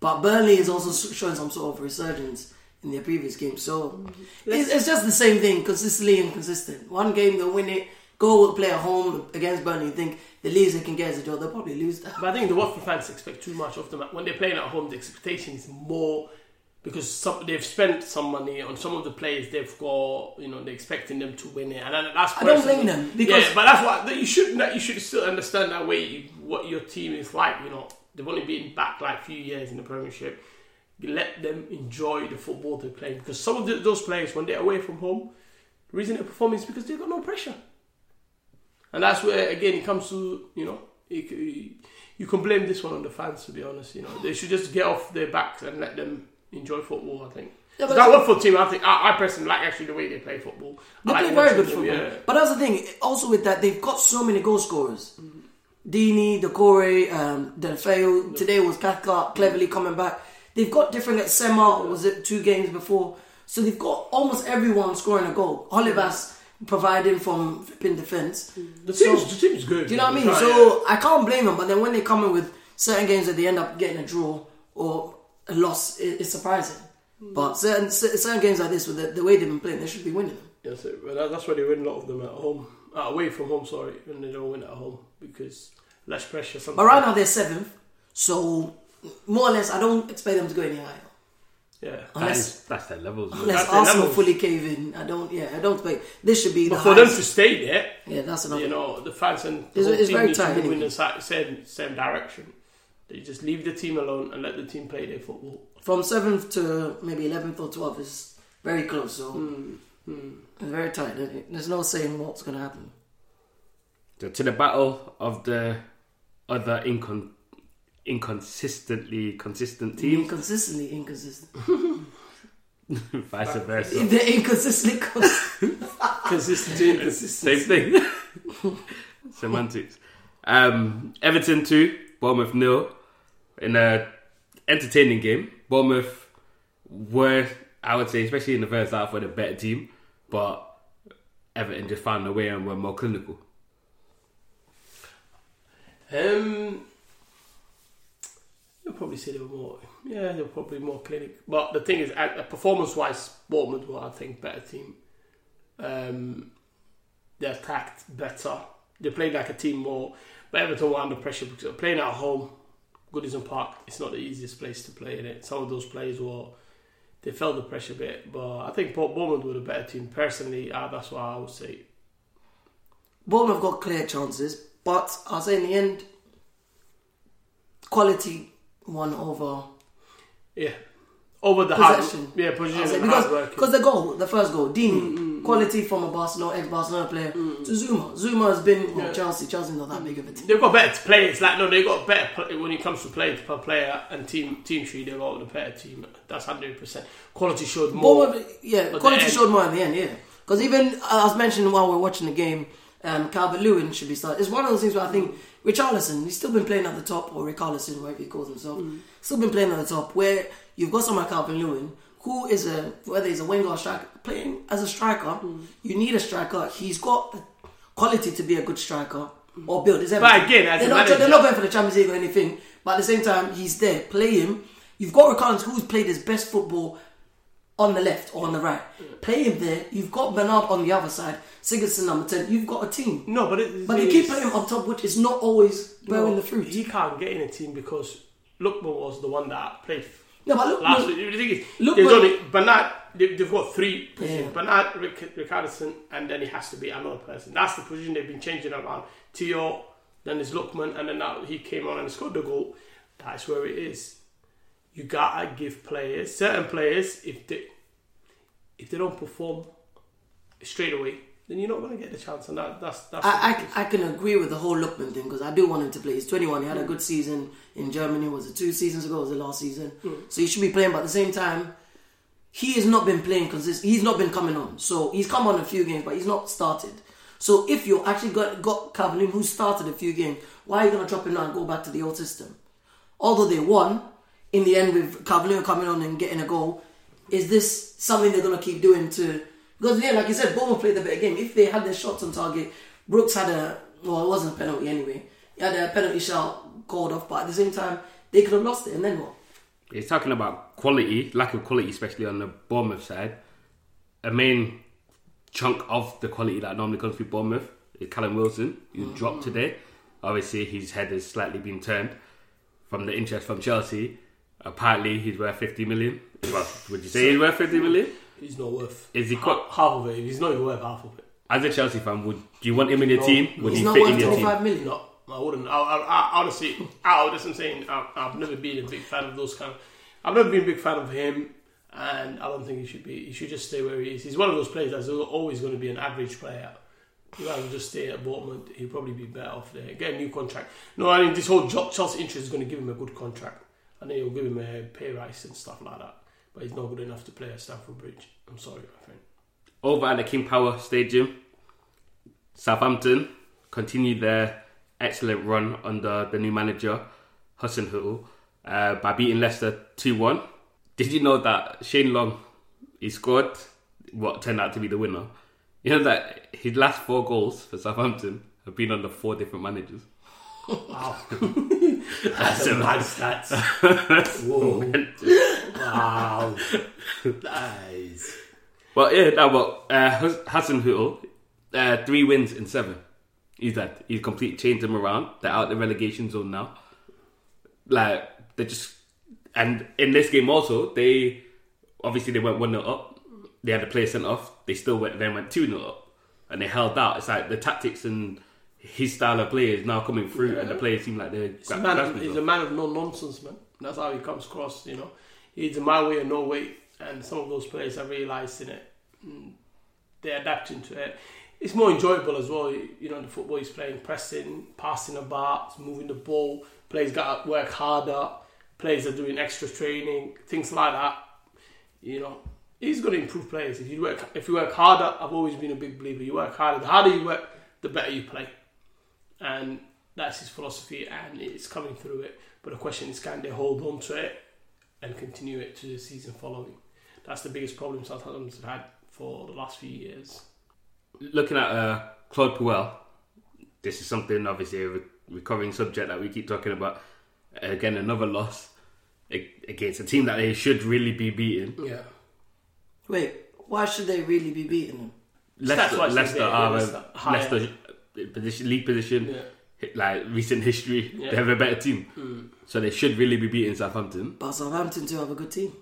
But Burnley is also showing some sort of resurgence in their previous game. So mm-hmm. it's, it's just the same thing, consistently inconsistent. One game they'll win it, go will play at home against Burnley, you think the least they can get is a draw. They'll probably lose that. But I think the Watford fans expect too much of them. When they're playing at home, the expectation is more because some, they've spent some money on some of the players. They've got, you know, they're expecting them to win it, and that's I don't blame them, because- yeah, but that's what you should you should still understand that way you- what your team is like. You know, they've only been back like a few years in the Premiership. You let them enjoy the football they're playing because some of the, those players, when they're away from home, the reason they're performing is because they've got no pressure. And that's where again it comes to you know you, c- you can blame this one on the fans to be honest. You know they should just get off their backs and let them enjoy football. I think. Yeah, but- that Watford team, I think I, I personally like actually the way they play football. They I like play very good football. Yeah. But that's the thing. Also with that, they've got so many goal scorers. Mm-hmm. Deeney, Doucouré, um, Deulofeu. Today was Cathcart Cleverley coming back. They've got different. at Sema was it two games before? So they've got almost everyone scoring a goal. Holebas providing from flipping defense. The team's the team's good. Do you know what I mean? Right, So I can't blame them. But then when they come in with certain games that they end up getting a draw or a loss, it, it's surprising. But certain certain games like this, with the, the way they've been playing, they should be winning them. yeah. That's why they win a lot of them at home, uh, away from home. Sorry, when they don't win at home because less pressure. Sometimes. But right now they're seventh, so more or less I don't expect them to go any higher. yeah. Unless is, that's their levels. man. unless That's Arsenal levels. fully cave in, I don't. Yeah, I don't expect this should be But the for them to stay there, yeah, that's another. you know, the fans and the It's- whole it's team very need to tight move in the same same direction. They just leave the team alone and let the team play their football. From seventh to maybe eleventh or twelfth is very close. So Hmm. It's very tight. There's no saying what's going to happen. So to the battle of the other incon- inconsistently consistent teams, Inconsistently inconsistent. [laughs] vice versa. [laughs] They're inconsistently [laughs] consistent. Consistent, inconsistent. Same thing. Semantics. Um, Everton 2, Bournemouth nil. In a entertaining game. Bournemouth were, I would say, especially in the first half, were the better team. But Everton just found a way and were more clinical. Um, you'll probably say they were more. Yeah, they were probably more clinic. But the thing is, performance-wise, Bournemouth were, I think, better team. Um, they attacked better. They played like a team more. But Everton were under pressure because playing at home. Goodison Park, it's not the easiest place to play in it. Some of those players were. They felt the pressure a bit, but I think Bournemouth were a better team. Personally, uh, that's what I would say. Bournemouth got clear chances, but I'll say in the end, quality won over Yeah, over the hard, possession. yeah, I'll possession hard because because the goal, the first goal, Digne, Mm, quality from a Barcelona ex-Barcelona player to Zouma. Zouma has been well, Yeah. Chelsea. Chelsea's not that big of a team. They've got better players. Like no, they've got better when it comes to playing per player and team team tree. They've got the better team. That's hundred percent. Quality showed more. Bournemouth, yeah, quality showed more in the end, yeah. Because even uh, I was mentioning while we are watching the game, um, Calvert Lewin should be started. It's one of those things where I think Richarlison, he's still been playing at the top, or Richarlison, whatever he calls himself, mm. still been playing at the top. Where you've got someone like Calvert Lewin, who is a whether he's a winger or striker, playing as a striker. Mm. You need a striker. He's got the quality to be a good striker mm. or build. But again, as they're a not, manager- they're not going for the Champions League or anything. But at the same time, he's there. Play him. You've got Richarlison, who's played his best football on the left or on the right. Play him there. You've got Bernard on the other side. Sigurdsson number ten. You've got a team. no, but it, But you keep playing him on top, which is not always bearing the fruit. He can't get in a team because Lookman was the one that played No, but look, last look, week. The thing is, Look there's only Bernard. They, they've got three positions: Yeah. Bernard, Rick, Ricardson, and then it has to be another person. That's the position they've been changing around. Tio, then there's Lookman, and then now he came on and scored the goal. That's where it is. You gotta give players, certain players, if they if they don't perform straight away, then you're not gonna get the chance. And that, that's that's. I, I, I can agree with the whole Lookman thing because I do want him to play. He's 21. He had a good season in Germany. Was it two seasons ago? Was it last season? Hmm. So he should be playing. But at the same time, he has not been playing consistent. He's not been coming on. So he's come on a few games, but he's not started. So if you actually got got who started a few games, why are you gonna drop him now and go back to the old system? Although they won in the end with Calvin coming on and getting a goal, is this something they're gonna keep doing to? Because yeah, like you said, Bournemouth played a better game. If they had their shots on target, Brooks had a well, it wasn't a penalty anyway. He had a penalty shot called off, but at the same time, they could have lost it. And then what? He's talking about quality, lack of quality, especially on the Bournemouth side. A main chunk of the quality that normally comes with Bournemouth is Callum Wilson, who dropped mm. today. Obviously, his head has slightly been turned from the interest from Chelsea. Apparently, he's worth 50 million. Well, would you say he's worth 50 million? he's not worth Is he half, quite, half of it. He's not even worth half of it. as a Chelsea fan, would do you want him in your No, team? Would He's he not fit worth in your team? 25 million. No, I wouldn't. I, I, I honestly, I, that's what I'm saying. I, I've never been a big fan of those kind of. I've never been a big fan of him, and I don't think he should be. He should just stay where he is. He's one of those players that's always going to be an average player. You rather just stay at Bournemouth. He'd probably be better off there. Get a new contract. No, I mean this whole Chelsea interest is going to give him a good contract, and he'll give him a pay rise and stuff like that. But he's not good enough to play at Stamford Bridge. I'm sorry, my friend. over at the King Power Stadium, Southampton continued their excellent run under the new manager, Hudson Huttle, uh, by beating Leicester 2 1. Did you know that Shane Long, he scored what turned out to be the winner? You know that his last four goals for Southampton have been under four different managers. Wow, that's a mad stats. Whoa, wow, nice. Well, yeah, that what uh, Hassan uh, three wins in seven. He's that he's completely changed them around. They're out the relegation zone now. Like they just and in this game also they obviously they went one 0 up. They had a player sent off. They still went then went two 0 up, and they held out. It's like the tactics and his style of play is now coming through, and the players seem like they're. He's a, man of, he's a man of no nonsense, man. That's how he comes across, you know. He's a my way or no way, and some of those players have realised in it. they're adapting to it. It's more enjoyable as well. You know, the football he's playing, pressing, passing about, moving the ball. Players got to work harder. Players are doing extra training, things like that. You know, he's going to improve players. If you work, if you work harder, I've always been a big believer. You work harder. The harder you work, the better you play, and that's his philosophy, and it's coming through it. But the question is, can they hold on to it and continue it to the season following? That's the biggest problem Southampton have had for the last few years. Looking at uh, Claude Puel, this is something obviously a recurring subject that we keep talking about. Again, another loss against a team that they should really be beating. Yeah. Wait, why should they really be beating them? Leicester, Stats-wise, Leicester are Leicester. Leicester position, league position, Yeah. like recent history. Yeah. They have a better team, so they should really be beating Southampton. But Southampton do have a good team.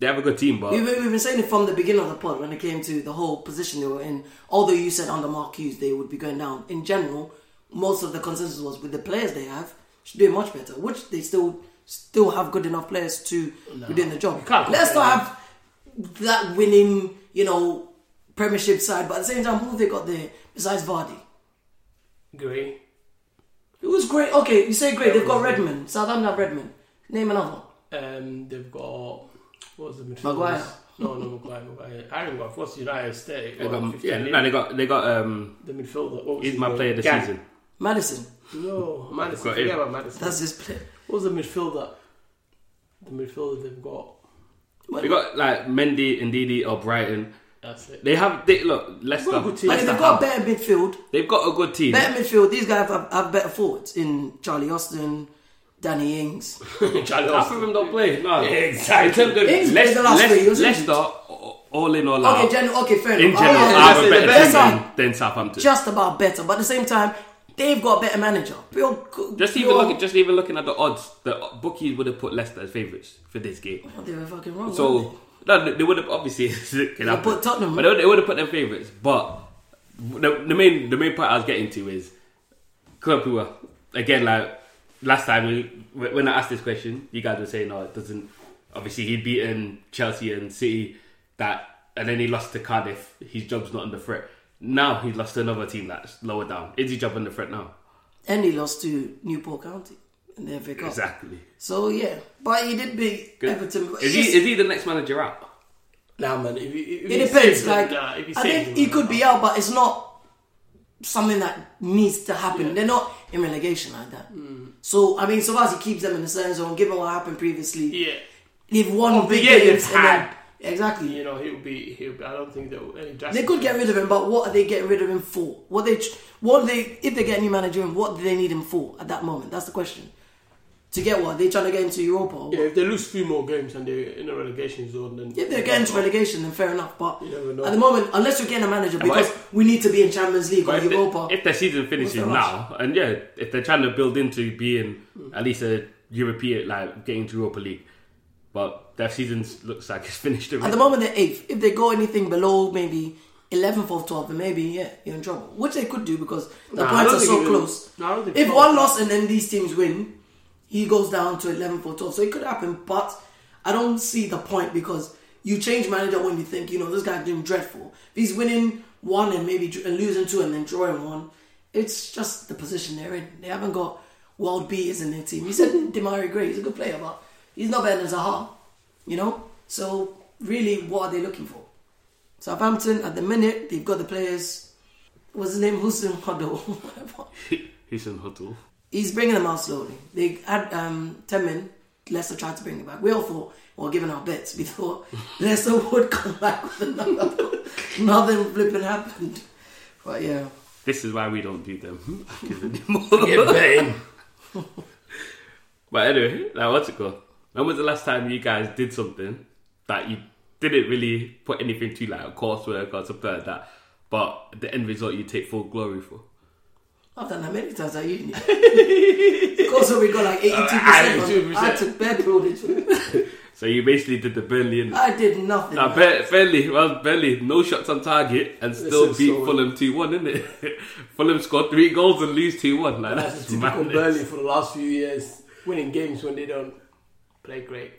They have a good team, but We've, we've been saying it from the beginning of the pod when it came to the whole position they were in. Although you said under Mark Hughes they would be going down, in general, most of the consensus was with the players they have should do much better, which they still still have good enough players to be doing the job. Let's not have that winning, you know, Premiership side, but at the same time, who have they got there besides Vardy? Gray. It was great. Okay, you say great. They've got Redmond. Southampton have Redmond. Name another. Um, they've got what was the midfield? Maguire. No, no Maguire. Maguire. Aaron got what's United State? they got, 15 yeah, no, they got they got um, the midfielder. What was he's my player of the season. Maddison. No, Maddison. got Forget him. about Maddison. That's his play. what was the midfielder? The midfielder they've got. They got like Mendy, Ndidi, or Brighton. That's it. They have they look Leicester. Got a good team. Leicester they've got have- better midfield. they've got a good team. Better midfield. These guys have, have better forwards in Charlie Austin, Danny Ings. [laughs] Charlie Half of them don't play. No, Yeah, exactly. In terms of Ings Leic- the last Leic- week, he Leicester, all in all out, Okay, gen- okay, fair in enough. general, I'm not- are a the better team than, than Southampton. just about better, but at the same time, they've got a better manager. Pure, Just even looking, just even looking at the odds, the bookies would have put Leicester as favourites for this game. Oh, they were fucking wrong. weren't So no, they would have obviously [laughs] it put Tottenham. but they would, they have put them favourites. But the, the main the main point I was getting to is Claude Puel. Again, like last time we, when I asked this question, you guys were saying, "No, it doesn't." Obviously, he'd beaten Chelsea and City, that, and then he lost to Cardiff. His job's not under threat. Now he's lost to another team that's lower down. Is his job under threat now? And he lost to Newport County in the FA Cup. Exactly. So yeah, but he did beat Everton. Is he is he the next manager out? Nah, man. If, he- if It depends. saves them, Like nah, if he I saves think he could be out, but it's not something that needs to happen. They're not in relegation like that. Hmm. So I mean, so far as he keeps them in the same zone, given what happened previously, Yeah. they've won Of the big year games. they've then- had. exactly. You know, he'll be. He'll be. I don't think they'll. Any They could get rid of him, but what are they getting rid of him for? What they, what they, if they get a new manager in, what do they need him for at that moment? That's the question. To get what? They're trying to get into Europa? Or Yeah, if they lose three more games and they're in a relegation zone, then If they're getting to relegation, then fair enough. But You never know. at the moment, unless you're getting a manager, because if- we need to be in Champions League or if, Europa. they, if their season finishes the now, and yeah, if they're trying to build into being hmm. at least a European, like getting to Europa League, but their season looks like it's [laughs] finished At the moment, they're eighth. If they go anything below maybe 11th or 12th, then maybe, yeah, you're in trouble. Which they could do because the Nah, points are so close. nah, I if one loss and then these teams win, he goes down to 11 for 12. So it could happen, but I don't see the point because you change manager when you think, you know, this guy's doing dreadful. If he's winning one and maybe and losing two and then drawing one, it's just the position they're in. They haven't got world beaters in their team. He said [laughs] Demarai Gray, he's a good player, but he's not better than Zaha, you know? So really, what are they looking for? Southampton, at the minute, they've got the players. What's his name? Hussein Huddle. [laughs] Hussein Huddle. He's bringing them out slowly. They had um, 10 men. Leicester tried to bring them back. We all thought, well, given our bets, we [laughs] thought Leicester would come back with another. Nothing flipping happened. But yeah. This is why we don't do them [laughs] anymore. Get [laughs] betting. But anyway, now what's it called? When was the last time you guys did something that you didn't really put anything to, like a coursework or something like that, but the end result you take full glory for? I've done that many times at uni. [laughs] of course, we got like 82%. Uh, I took bad privilege. So you basically did the Burnley and I did nothing. Now, Bur- Burnley, well, Burnley, no shots on target and still beat so- Fulham 2 1, isn't it? [laughs] Fulham scored three goals and lose 2 1. Like, That's that's typical madness. Burnley for the last few years, winning games when they don't play great.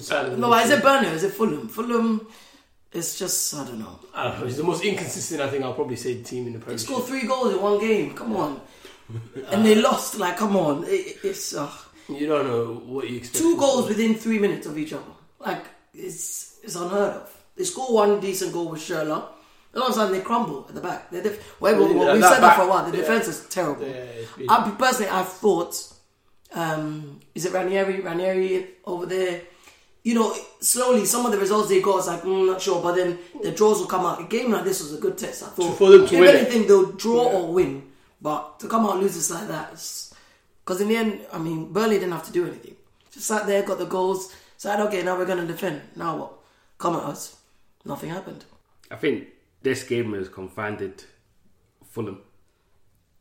Side no, is it Burnley or is it Fulham? Fulham, It's just I don't know. I don't know. It's the most inconsistent. I think I'll probably say team in the They Premier scored three goals in one game. Come on, [laughs] and they lost. Like, come on, it, it's uh, You don't know what you expect. two goals within three minutes of each other. Like, it's it's unheard of. They score one decent goal with Sherlock. And all of a sudden they crumble at the back. They're def- well, Yeah, well, we've said that for a while. The yeah. defense is terrible. Yeah, been- I personally, I thought, um, is it Ranieri? Ranieri over there. You know, slowly some of the results they got, I was like, mm, not sure. But then the draws will come out. A game like this was a good test. I thought For them to if win it. anything, they'll draw or win. But to come out losers like that, because in the end, I mean, Burnley didn't have to do anything. Just sat there, got the goals. Said, okay, now we're going to defend. Now what? Come at us. Nothing happened. I think this game has confounded Fulham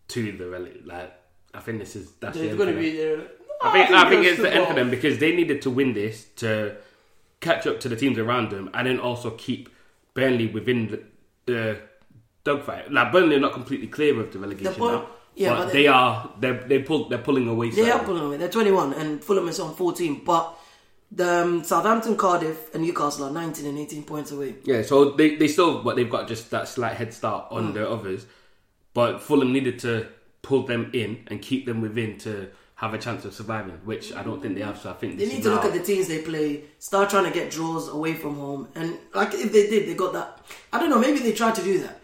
to the rally. Like, I think this is that's the They're end going to be there. I think I think it's the end for them because they needed to win this to catch up to the teams around them and then also keep Burnley within the, the dogfight. Like Burnley are not completely clear of the relegation pull- now, yeah, but, but they, they- are they're they pull they're pulling away. They are pulling away. They're 21 and Fulham is on 14. But the um, Southampton, Cardiff, and Newcastle are 19 and 18 points away. Yeah, so they, they still, but they've got just that slight head start on Mm. the others. But Fulham needed to pull them in and keep them within to have a chance of surviving, which I don't think they have. So I think They need to look now- at the teams they play, start trying to get draws away from home. And like if they did, they got that. I don't know, maybe they tried to do that.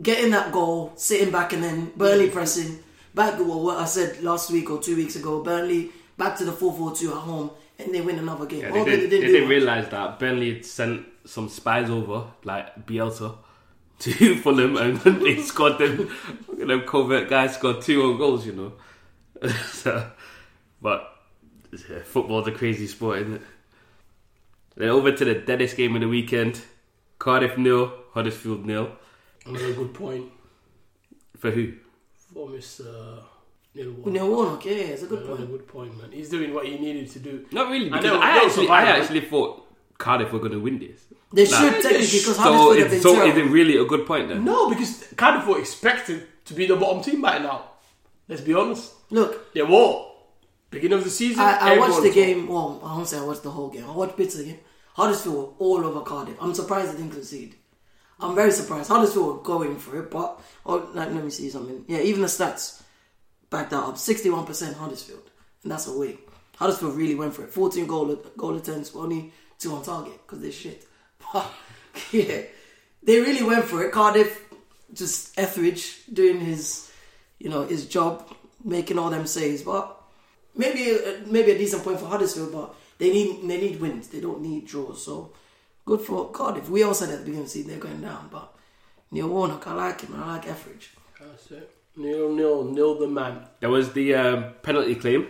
Getting that goal, sitting back, and then Burnley pressing. Back to what I said last week or two weeks ago. Burnley back to the 4 4 2 at home, and they win another game. Yeah, Well, they, did, they do didn't realise that Burnley had sent some spies over, like Bielsa, [laughs] to Fulham, and [laughs] they scored them. them covert guys scored two own goals, you know. [laughs] so, but yeah, football's a crazy sport, isn't it? Then over to the deadest game of the weekend: Cardiff nil, Huddersfield nil. Another good point For who? for Mr. Neil Warnock. Neil Warnock, yeah, yeah, it's a good Another point. good point, man. He's doing what he needed to do. Not really, I know, I, actually, survive, I actually thought Cardiff were going to win this. They Nah. should technically because So, Huddersfield have is, been so is it really a good point then? No, because Cardiff were expected to be the bottom team by now. Let's be honest. Look, They were. Beginning of the season, I, I watched the game. Well, I won't say I watched the whole game. I watched bits of the game. Huddersfield were all over Cardiff. I'm surprised they didn't concede. I'm very surprised. Huddersfield were going for it, but oh, like, let me see something. Yeah, even the stats back that up. 61% Huddersfield, and that's a away. Huddersfield really went for it. 14 goal goal attempts, only two on target because they're shit. [laughs] But yeah, they really went for it. Cardiff, just Etheridge doing his, you know, his job, making all them saves, but maybe maybe a decent point for Huddersfield, but they need they need wins. They don't need draws. So good for Cardiff. We all said at the beginning of the season they're going down, but Neil Warnock, I like him. I like Etheridge. That's it. Nil, nil, nil the man. There was the um, penalty claim.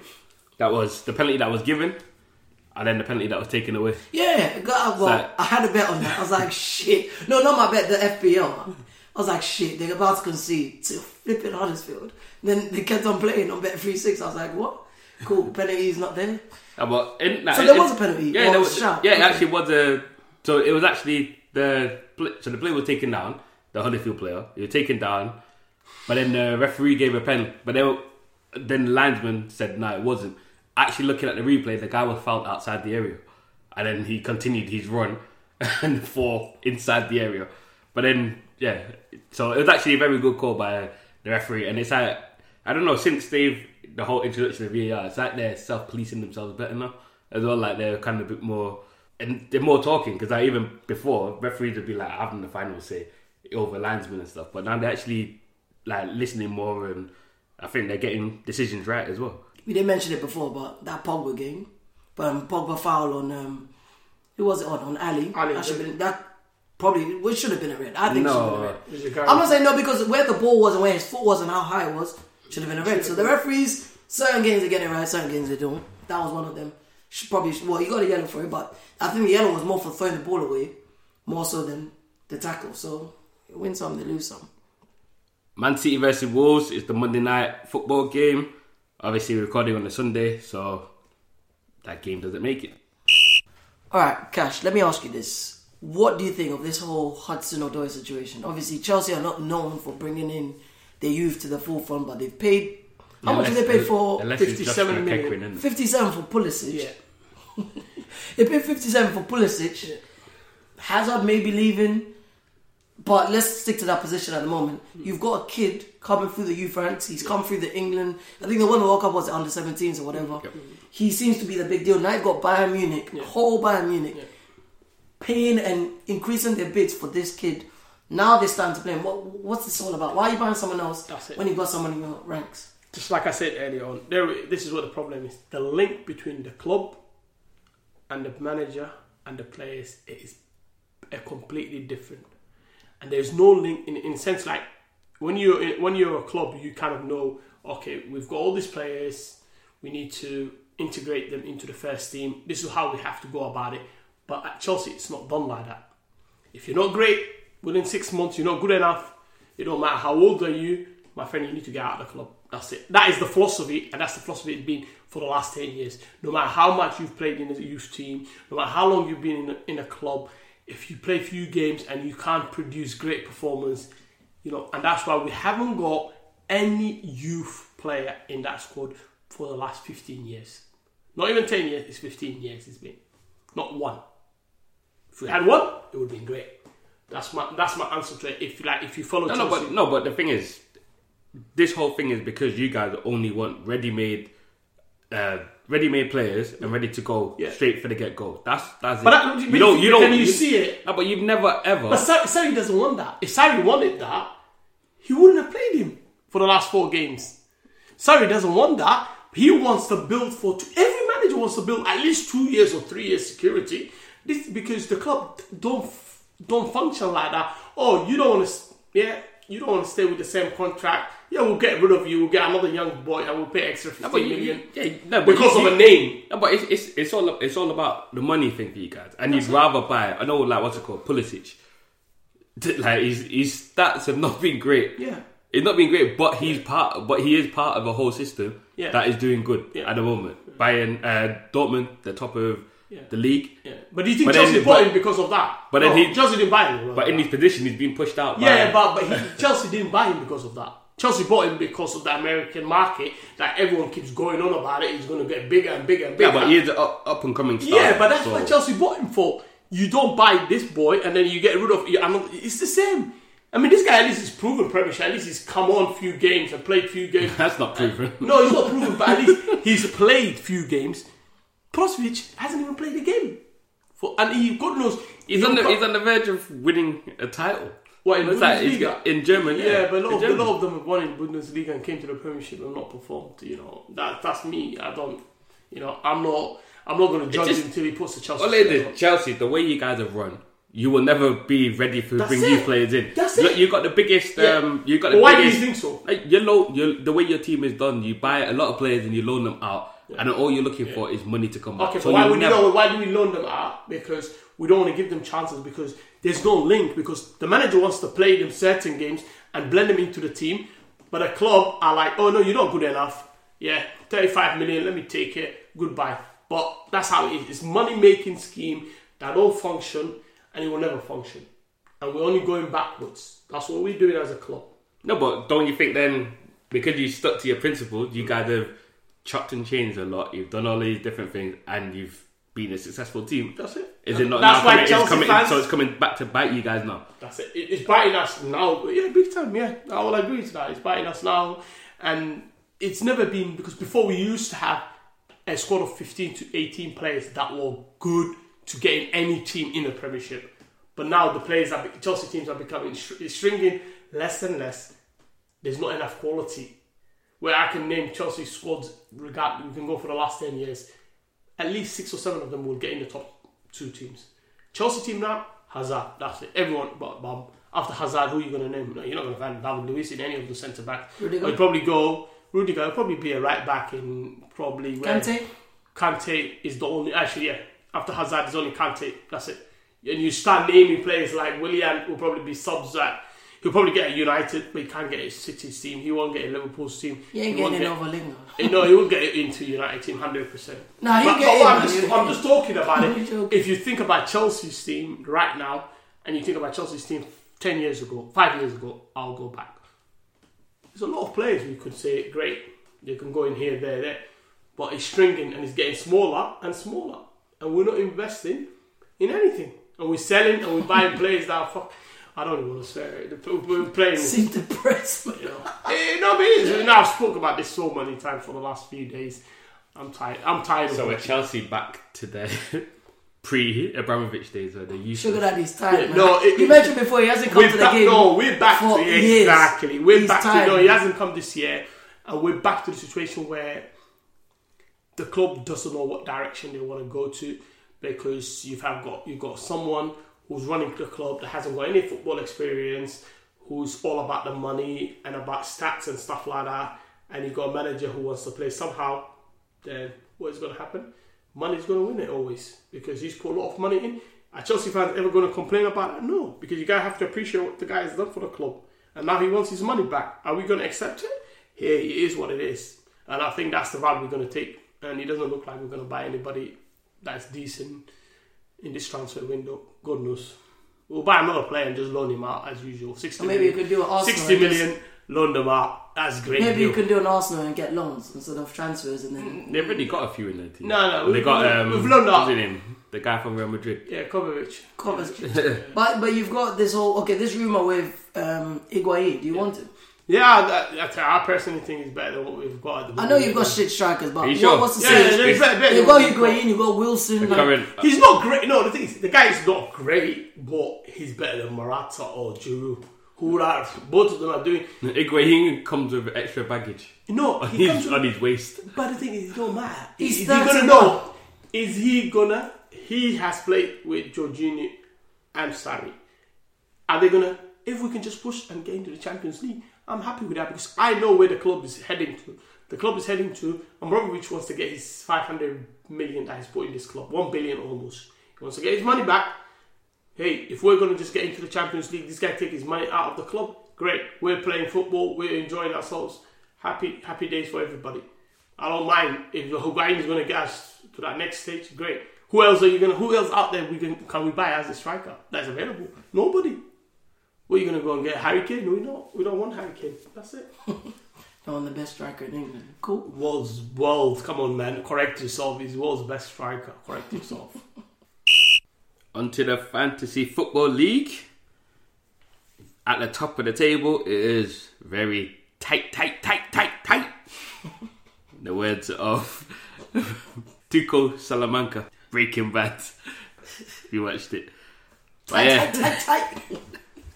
That was the penalty that was given, and then the penalty that was taken away. Yeah, God, well, So- I had a bet on that. I was like, [laughs] shit. No, not my bet, the FPL. I was like, shit, they're about to concede to flipping Huddersfield. Then they kept on playing on bet 3 6. I was like, what? Cool, [laughs] penalty's not there. Uh, but in, like, So there was a penalty, Yeah, there a was, shout? yeah, it actually was a. So it was actually the so the player was taken down, the Huddersfield player. He was taken down, but then the referee gave a pen. But then then the linesman said no, it wasn't. Actually, looking at the replay, the guy was fouled outside the area, and then he continued his run [laughs] and fall inside the area. But then yeah, so it was actually a very good call by the referee, and it's like I don't know since they've the whole introduction of VAR, it's like they're self policing themselves better now as well. Like they're kind of a bit more and they're more talking because like even before referees would be like having the final say over linesmen and stuff, but now they're actually like listening more and I think they're getting decisions right as well. We didn't mention it before, but that Pogba game, but um, Pogba foul on um, who was it on on Alli? Alli, that should yeah. been that probably which should have been a red. I think it should have been a No, red. There's a guy- I'm not saying no because where the ball was and where his foot was and how high it was should have been a red. So the referees, certain games they get it right, certain games they don't. That was one of them. Should probably well, you got a yellow for it, but I think the yellow was more for throwing the ball away, more so than the tackle. So you win some, they lose some. Man City versus Wolves is the Monday night football game. Obviously, we're recording on a Sunday, so that game doesn't make it. All right, Cash. Let me ask you this: What do you think of this whole Hudson Odoi situation? Obviously, Chelsea are not known for bringing in their youth to the forefront, but they've paid. How much did they pay for? Unless it's just 57 for million. Kekwin, it? Fifty-seven for Pulisic. Yeah. [laughs] They paid fifty-seven for Pulisic. Hazard may be leaving, but let's stick to that position at the moment. Hmm. You've got a kid coming through the youth ranks. He's come through the England. I think the one the World Cup was the under 17s or whatever. He seems to be the big deal. Now you've got Bayern Munich, whole Bayern Munich, paying and increasing their bids for this kid. Now they're starting to play him. What, what's this all about? Why are you buying someone else when you've got someone in your ranks? just like I said earlier on, there, this is what the problem is. The link between the club and the manager and the players is a completely different. And there's no link in in a sense like when you're in, when you're a club, you kind of know okay, we've got all these players, we need to integrate them into the first team. This is how we have to go about it. But at Chelsea, it's not done like that. If you're not great within six months, you're not good enough. It don't matter how old are you, my friend. You need to get out of the club. That's it. That is the philosophy, and that's the philosophy it's been for the last ten years. No matter how much you've played in a youth team, no matter how long you've been in a, in a club, if you play few games and you can't produce great performance, you know, and that's why we haven't got any youth player in that squad for the last fifteen years. Not even ten years. It's fifteen years. It's been not one. If we had one, it would have been great. That's my that's my answer to it. If you like, if you follow No, no, but no, but the thing is, this whole thing is because you guys only want ready-made, uh, ready-made players and ready to go Yeah. straight for the get-go. That's that's But it. that- you don't, you don't, then you see it. No, but you've never ever. But Sarri, Sarri doesn't want that. If Sarri wanted that, he wouldn't have played him for the last four games. Sarri doesn't want that. He wants to build for two, every manager wants to build at least two years or three years security. This because the club don't don't function like that. Oh, you don't want to, yeah, you don't want to stay with the same contract. Yeah, we'll get rid of you. We'll get another young boy and we'll pay extra No, fifteen but you, million you- yeah, no, because you- of a name. No, but it's, it's it's all it's all about the money thing for you guys, and you'd rather buy. I know, like what's it called, Pulisic. [laughs] Like his his stats have not been great. Yeah. it's not been great, but he's part. But he is part of a whole system Yeah. that is doing good Yeah. at the moment. Bayern, uh, Dortmund, the top of Yeah. the league, Yeah. But do you think But then- Chelsea bought but- him because of that? but then No, he- Chelsea didn't buy him. but in his position, he's been pushed out. Yeah, but but he, [laughs] Chelsea didn't buy him because of that. Chelsea bought him because of the American market that everyone keeps going on about it. He's going to get bigger and bigger and bigger. yeah, but he is an up, up and coming star. Yeah, but that's so- what Chelsea bought him for. You don't buy this boy and then you get rid of. another- It's the same. I mean, this guy at least is proven Premiership. At least he's come on few games and played few games. [laughs] That's not uh, proven. no, he's not proven, but at least he's played few games. Brozovic hasn't even played a game. For, and he, God knows, He's on the pro- he's on the verge of winning a title. What, in What's Bundesliga? in German, yeah. Yeah, but a lot, of, a lot of them have won in Bundesliga and came to the Premiership and not performed. You know, that that's me. I don't. You know, I'm not. I'm not going to judge just- him until he puts the Chelsea. All it shirt on. is, Chelsea, the way you guys have run, you will never be ready to That's bring it. new players in. That's Look, it. you got the biggest. Yeah. Um, you got the biggest. why do you think so? Like, you loan, you the way your team is done, you buy a lot of players and you loan them out, and all you're looking for is money to come back. Okay, so but why would never, you know? Why do we loan them out? Because we don't want to give them chances because there's no link. Because the manager wants to play them certain games and blend them into the team, but the club are like, oh no, you're not good enough. Yeah, 35 million, let me take it. Goodbye. But that's how it is. It's money making scheme that don't function and it will never function. And we're only going backwards. That's what we're doing as a club. No, but don't you think then because you stuck to your principles, you mm. guys have chopped and changed a lot. You've done all these different things, and you've been a successful team. That's it. Is it not? That's now why coming, it's Chelsea coming, fans- So it's coming back to bite you guys now. That's it. It- It's biting us now. Yeah, big time. Yeah, I will agree to that. It's biting us now, and it's never been because before we used to have a squad of fifteen to eighteen players that were good to get in any team in the Premiership. But now the players are Chelsea teams are becoming sh- is shrinking less and less. There's not enough quality. Where I can name Chelsea squads, regard we can go for the last ten years. At least six or seven of them will get in the top two teams. Chelsea team now, Hazard. That's it. Everyone, but, but after Hazard, who are you going to name? No, you're not going to find David Luiz in any of the centre backs. Rudiger? I'd probably go Rudiger. Will probably be a right back in probably where Kante? Kante is the only. Actually, yeah. After Hazard, is only Kante. That's it. And you start naming players like Willian will probably be subs that he'll probably get a United, but he can't get a City's team. He won't get a Liverpool's team. Ain't He won't get- over Lingard. Eh, No, he will get it into United team, hundred percent. No, he'll but, get but in, I'm, just, I'm just talking about it. If you think about Chelsea's team right now, and you think about Chelsea's team ten years ago, five years ago, I'll go back. There's a lot of players we could say great. You can go in here, there, there, but it's shrinking and it's getting smaller and smaller, and we're not investing in anything. and we're selling and we're buying players that are fuck. I don't even want to say it. The- We're playing. Seem depressed, man. You know, Eh, no, but it is. You know, I've spoken about this so many times for the last few days. I'm tired. I'm tired So of we're. Chelsea back to their [laughs] pre Abramovich days where they used Sugar to. Daddy's tired, man. No, it- you mentioned before he hasn't come to the back, game. no, we're back for to years. exactly. We're He's back tired. to no. He hasn't come this year, and we're back to the situation where the club doesn't know what direction they want to go to because you've have got you've got someone who's running the club that hasn't got any football experience, who's all about the money and about stats and stuff like that, and you've got a manager who wants to play somehow. Then what is going to happen? Money's going to win it always because he's put a lot of money in. Are Chelsea fans ever going to complain about it? No, because you guys have to appreciate what the guy has done for the club, and now he wants his money back. Are we going to accept it? Here, it is what it is, and I think that's the route we're going to take. And it doesn't look like we're going to buy anybody that's decent in this transfer window. God knows. We'll buy another player and just loan him out as usual. 60 Or maybe you could do an Arsenal. 60 and just- loan them out. That's great. Maybe you can do an Arsenal and get loans instead of transfers, and then They've already got a few in their team. No, no, they we've- got we've- um, we've loaned out. what's his? The guy from Real Madrid. Yeah, Kovacic. Covers. [laughs] but but you've got this whole okay. This rumor with um, Higuain. Do you want him? Yeah, that, that's, I personally think it's better than what we've got at the I know you've got shit strikers, but Are you what, sure? what's the Yeah, yeah, there's better- better You've got what Higuain. You've got Wilson. Like- He's not great. No, the thing is, the guy is not great, but he's better than Morata or Giroud. Who are both of them are doing. Higuain comes with extra baggage No, [laughs] on he his, comes. on his waist. But the thing is, it don't matter. He's is he gonna know? Is he gonna? He has played with Jorginho and Sarri. Are they gonna? If we can just push and get into the Champions League, I'm happy with that because I know where the club is heading to. The club is heading to. Abramovich wants to get his 500 million that he's put in this club, one billion almost. He wants to get his money back. Hey, if we're gonna just get into the Champions League, this guy take his money out of the club. Great, we're playing football, we're enjoying ourselves. Happy, happy days for everybody. I don't mind if Higuain is going to get us to that next stage. Great. Who else are you going to? Who else out there we can can we buy as a striker that's available? Nobody. What are you going to go and get? Harry Kane? No, we don't. We don't want Harry Kane. That's it. [laughs] No, I'm the best striker in England. Cool. World's world. Come on, man. Correct yourself. He's world's best striker. Correct yourself. [laughs] Onto the Fantasy Football League. At the top of the table, it is very tight, tight, tight, tight, tight. [laughs] The words of Tuco Salamanca, Breaking Bad. If you watched it. Tight, yeah, tight, tight, tight.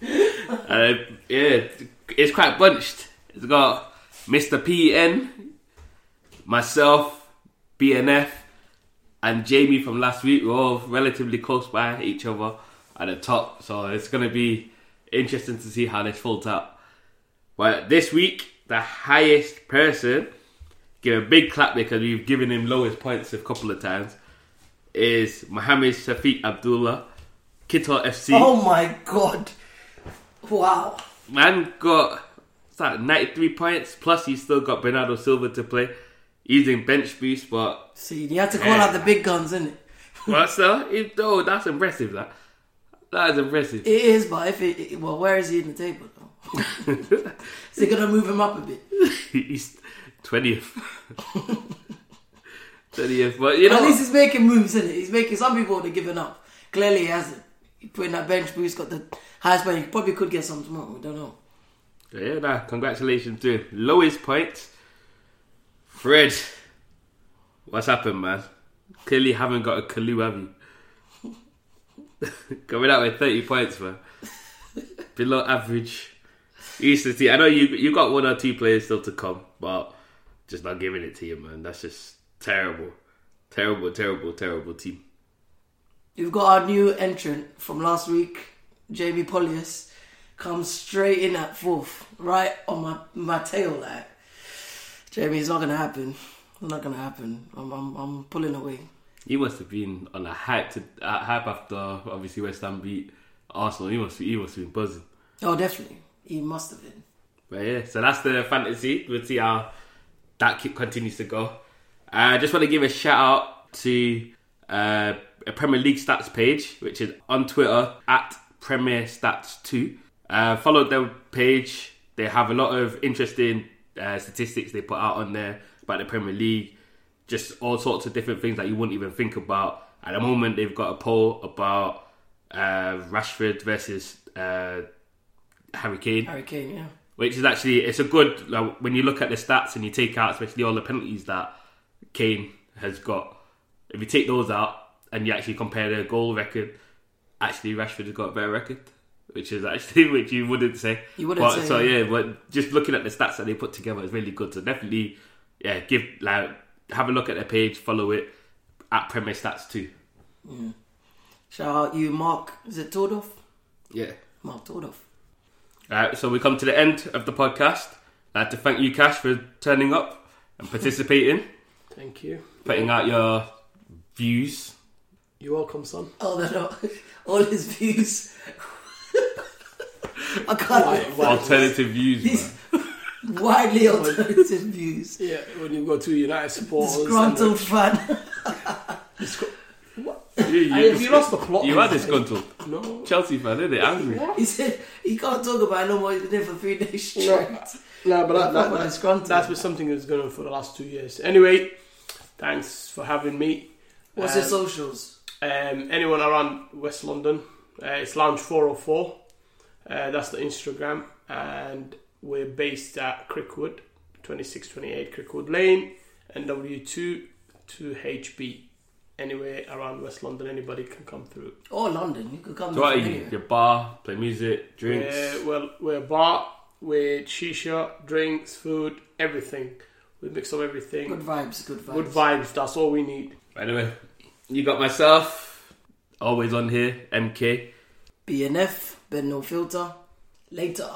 [laughs] uh, yeah, it's quite bunched. It's got Mr. PN, myself, BNF, and Jamie from last week. We're all relatively close by each other at the top, so it's going to be interesting to see how this folds out. But this week, the highest person, give a big clap because we've given him lowest points a couple of times, is Mohamed Shafiq Abdullah, Kito FC. Oh my god. Wow. Man got that, 93 points, plus he's still got Bernardo Silva to play. He's in bench boost, but See, you have to call Yeah. out the big guns, innit? well, so it, oh, that's impressive. That that is impressive. It is, but if it, it- well, where is he in the table though? [laughs] is it gonna move him up a bit? he's twentieth, [laughs] twentieth. But you know, At least he's making moves, isn't it? He's making some people would have given up. Clearly, he hasn't. He put in that bench boost, got the highest point. He probably could get some tomorrow. We don't know. yeah, nah, congratulations to. Lowest points, Fred. What's happened, man? Clearly, haven't got a clue, have you? [laughs] Coming out with thirty points, man. Below average. You used to see. I know you you got one or two players still to come, but just not giving it to you, man. That's just terrible, terrible, terrible, terrible team. You've got our new entrant from last week, Jamie Polius, comes straight in at fourth, right on my my tail. Like, Jamie, it's not gonna happen. It's not gonna happen. I'm I'm, I'm pulling away. He must have been on a hype to uh, hype after obviously West Ham beat Arsenal. He must he must have been buzzing. Oh, definitely. He must have been. But yeah, so that's the fantasy. We'll see how that keep, continues to go. I just want to give a shout out to uh, a Premier League stats page, which is on Twitter at Premier Stats 2. Uh, follow their page. They have a lot of interesting uh, statistics they put out on there about the Premier League. Just all sorts of different things that you wouldn't even think about. At the moment, they've got a poll about uh, Rashford versus uh, Harry Kane, Harry Kane, yeah. which is actually it's a good like, when you look at the stats and you take out especially all the penalties that Kane has got. If you take those out and you actually compare their goal record, actually Rashford has got a better record, which is actually [laughs] which you wouldn't say. You wouldn't But- say, So yeah. yeah, but just looking at the stats that they put together is really good. So definitely, yeah, give like have a look at their page, follow it at Premier Stats too. Shout out you, Mark. Is it Tordorf? Yeah. Mark Tordorf. Alright, so we come to the end of the podcast. I'd like to thank you, Cash, for turning up and participating, [laughs] Thank you. putting out your views. You're welcome, son. Oh, no, no. [laughs] All his views. [laughs] I can't. Why- why- Alternative views. These man. [laughs] widely alternative views. Yeah, when you go to United supporters. Disgruntled fan. and- Disgr- You, you, Hey, have you lost the plot? you are disgruntled. No. Chelsea fan, isn't it? Angry. He said he can't talk about it no more. He's been there for three days straight. No, but that, that, Proper that, disgruntled. that's been something that's going on for the last two years. Anyway, thanks for having me. What's Um, his socials? Um, anyone around West London, uh, it's Lounge 404. Uh, that's the Instagram. And we're based at Cricklewood, 2628 Cricklewood Lane, NW2 to HB. Anywhere around West London, anybody can come through. Or London. You could come So what are you? Your bar, play music, drinks. We're, well, we're a bar with shisha, drinks, food, everything. We mix up everything. Good vibes. Good vibes. Good vibes, that's all we need. Anyway, you got myself, always on here, MK. BNF. Ben No Filter. Later.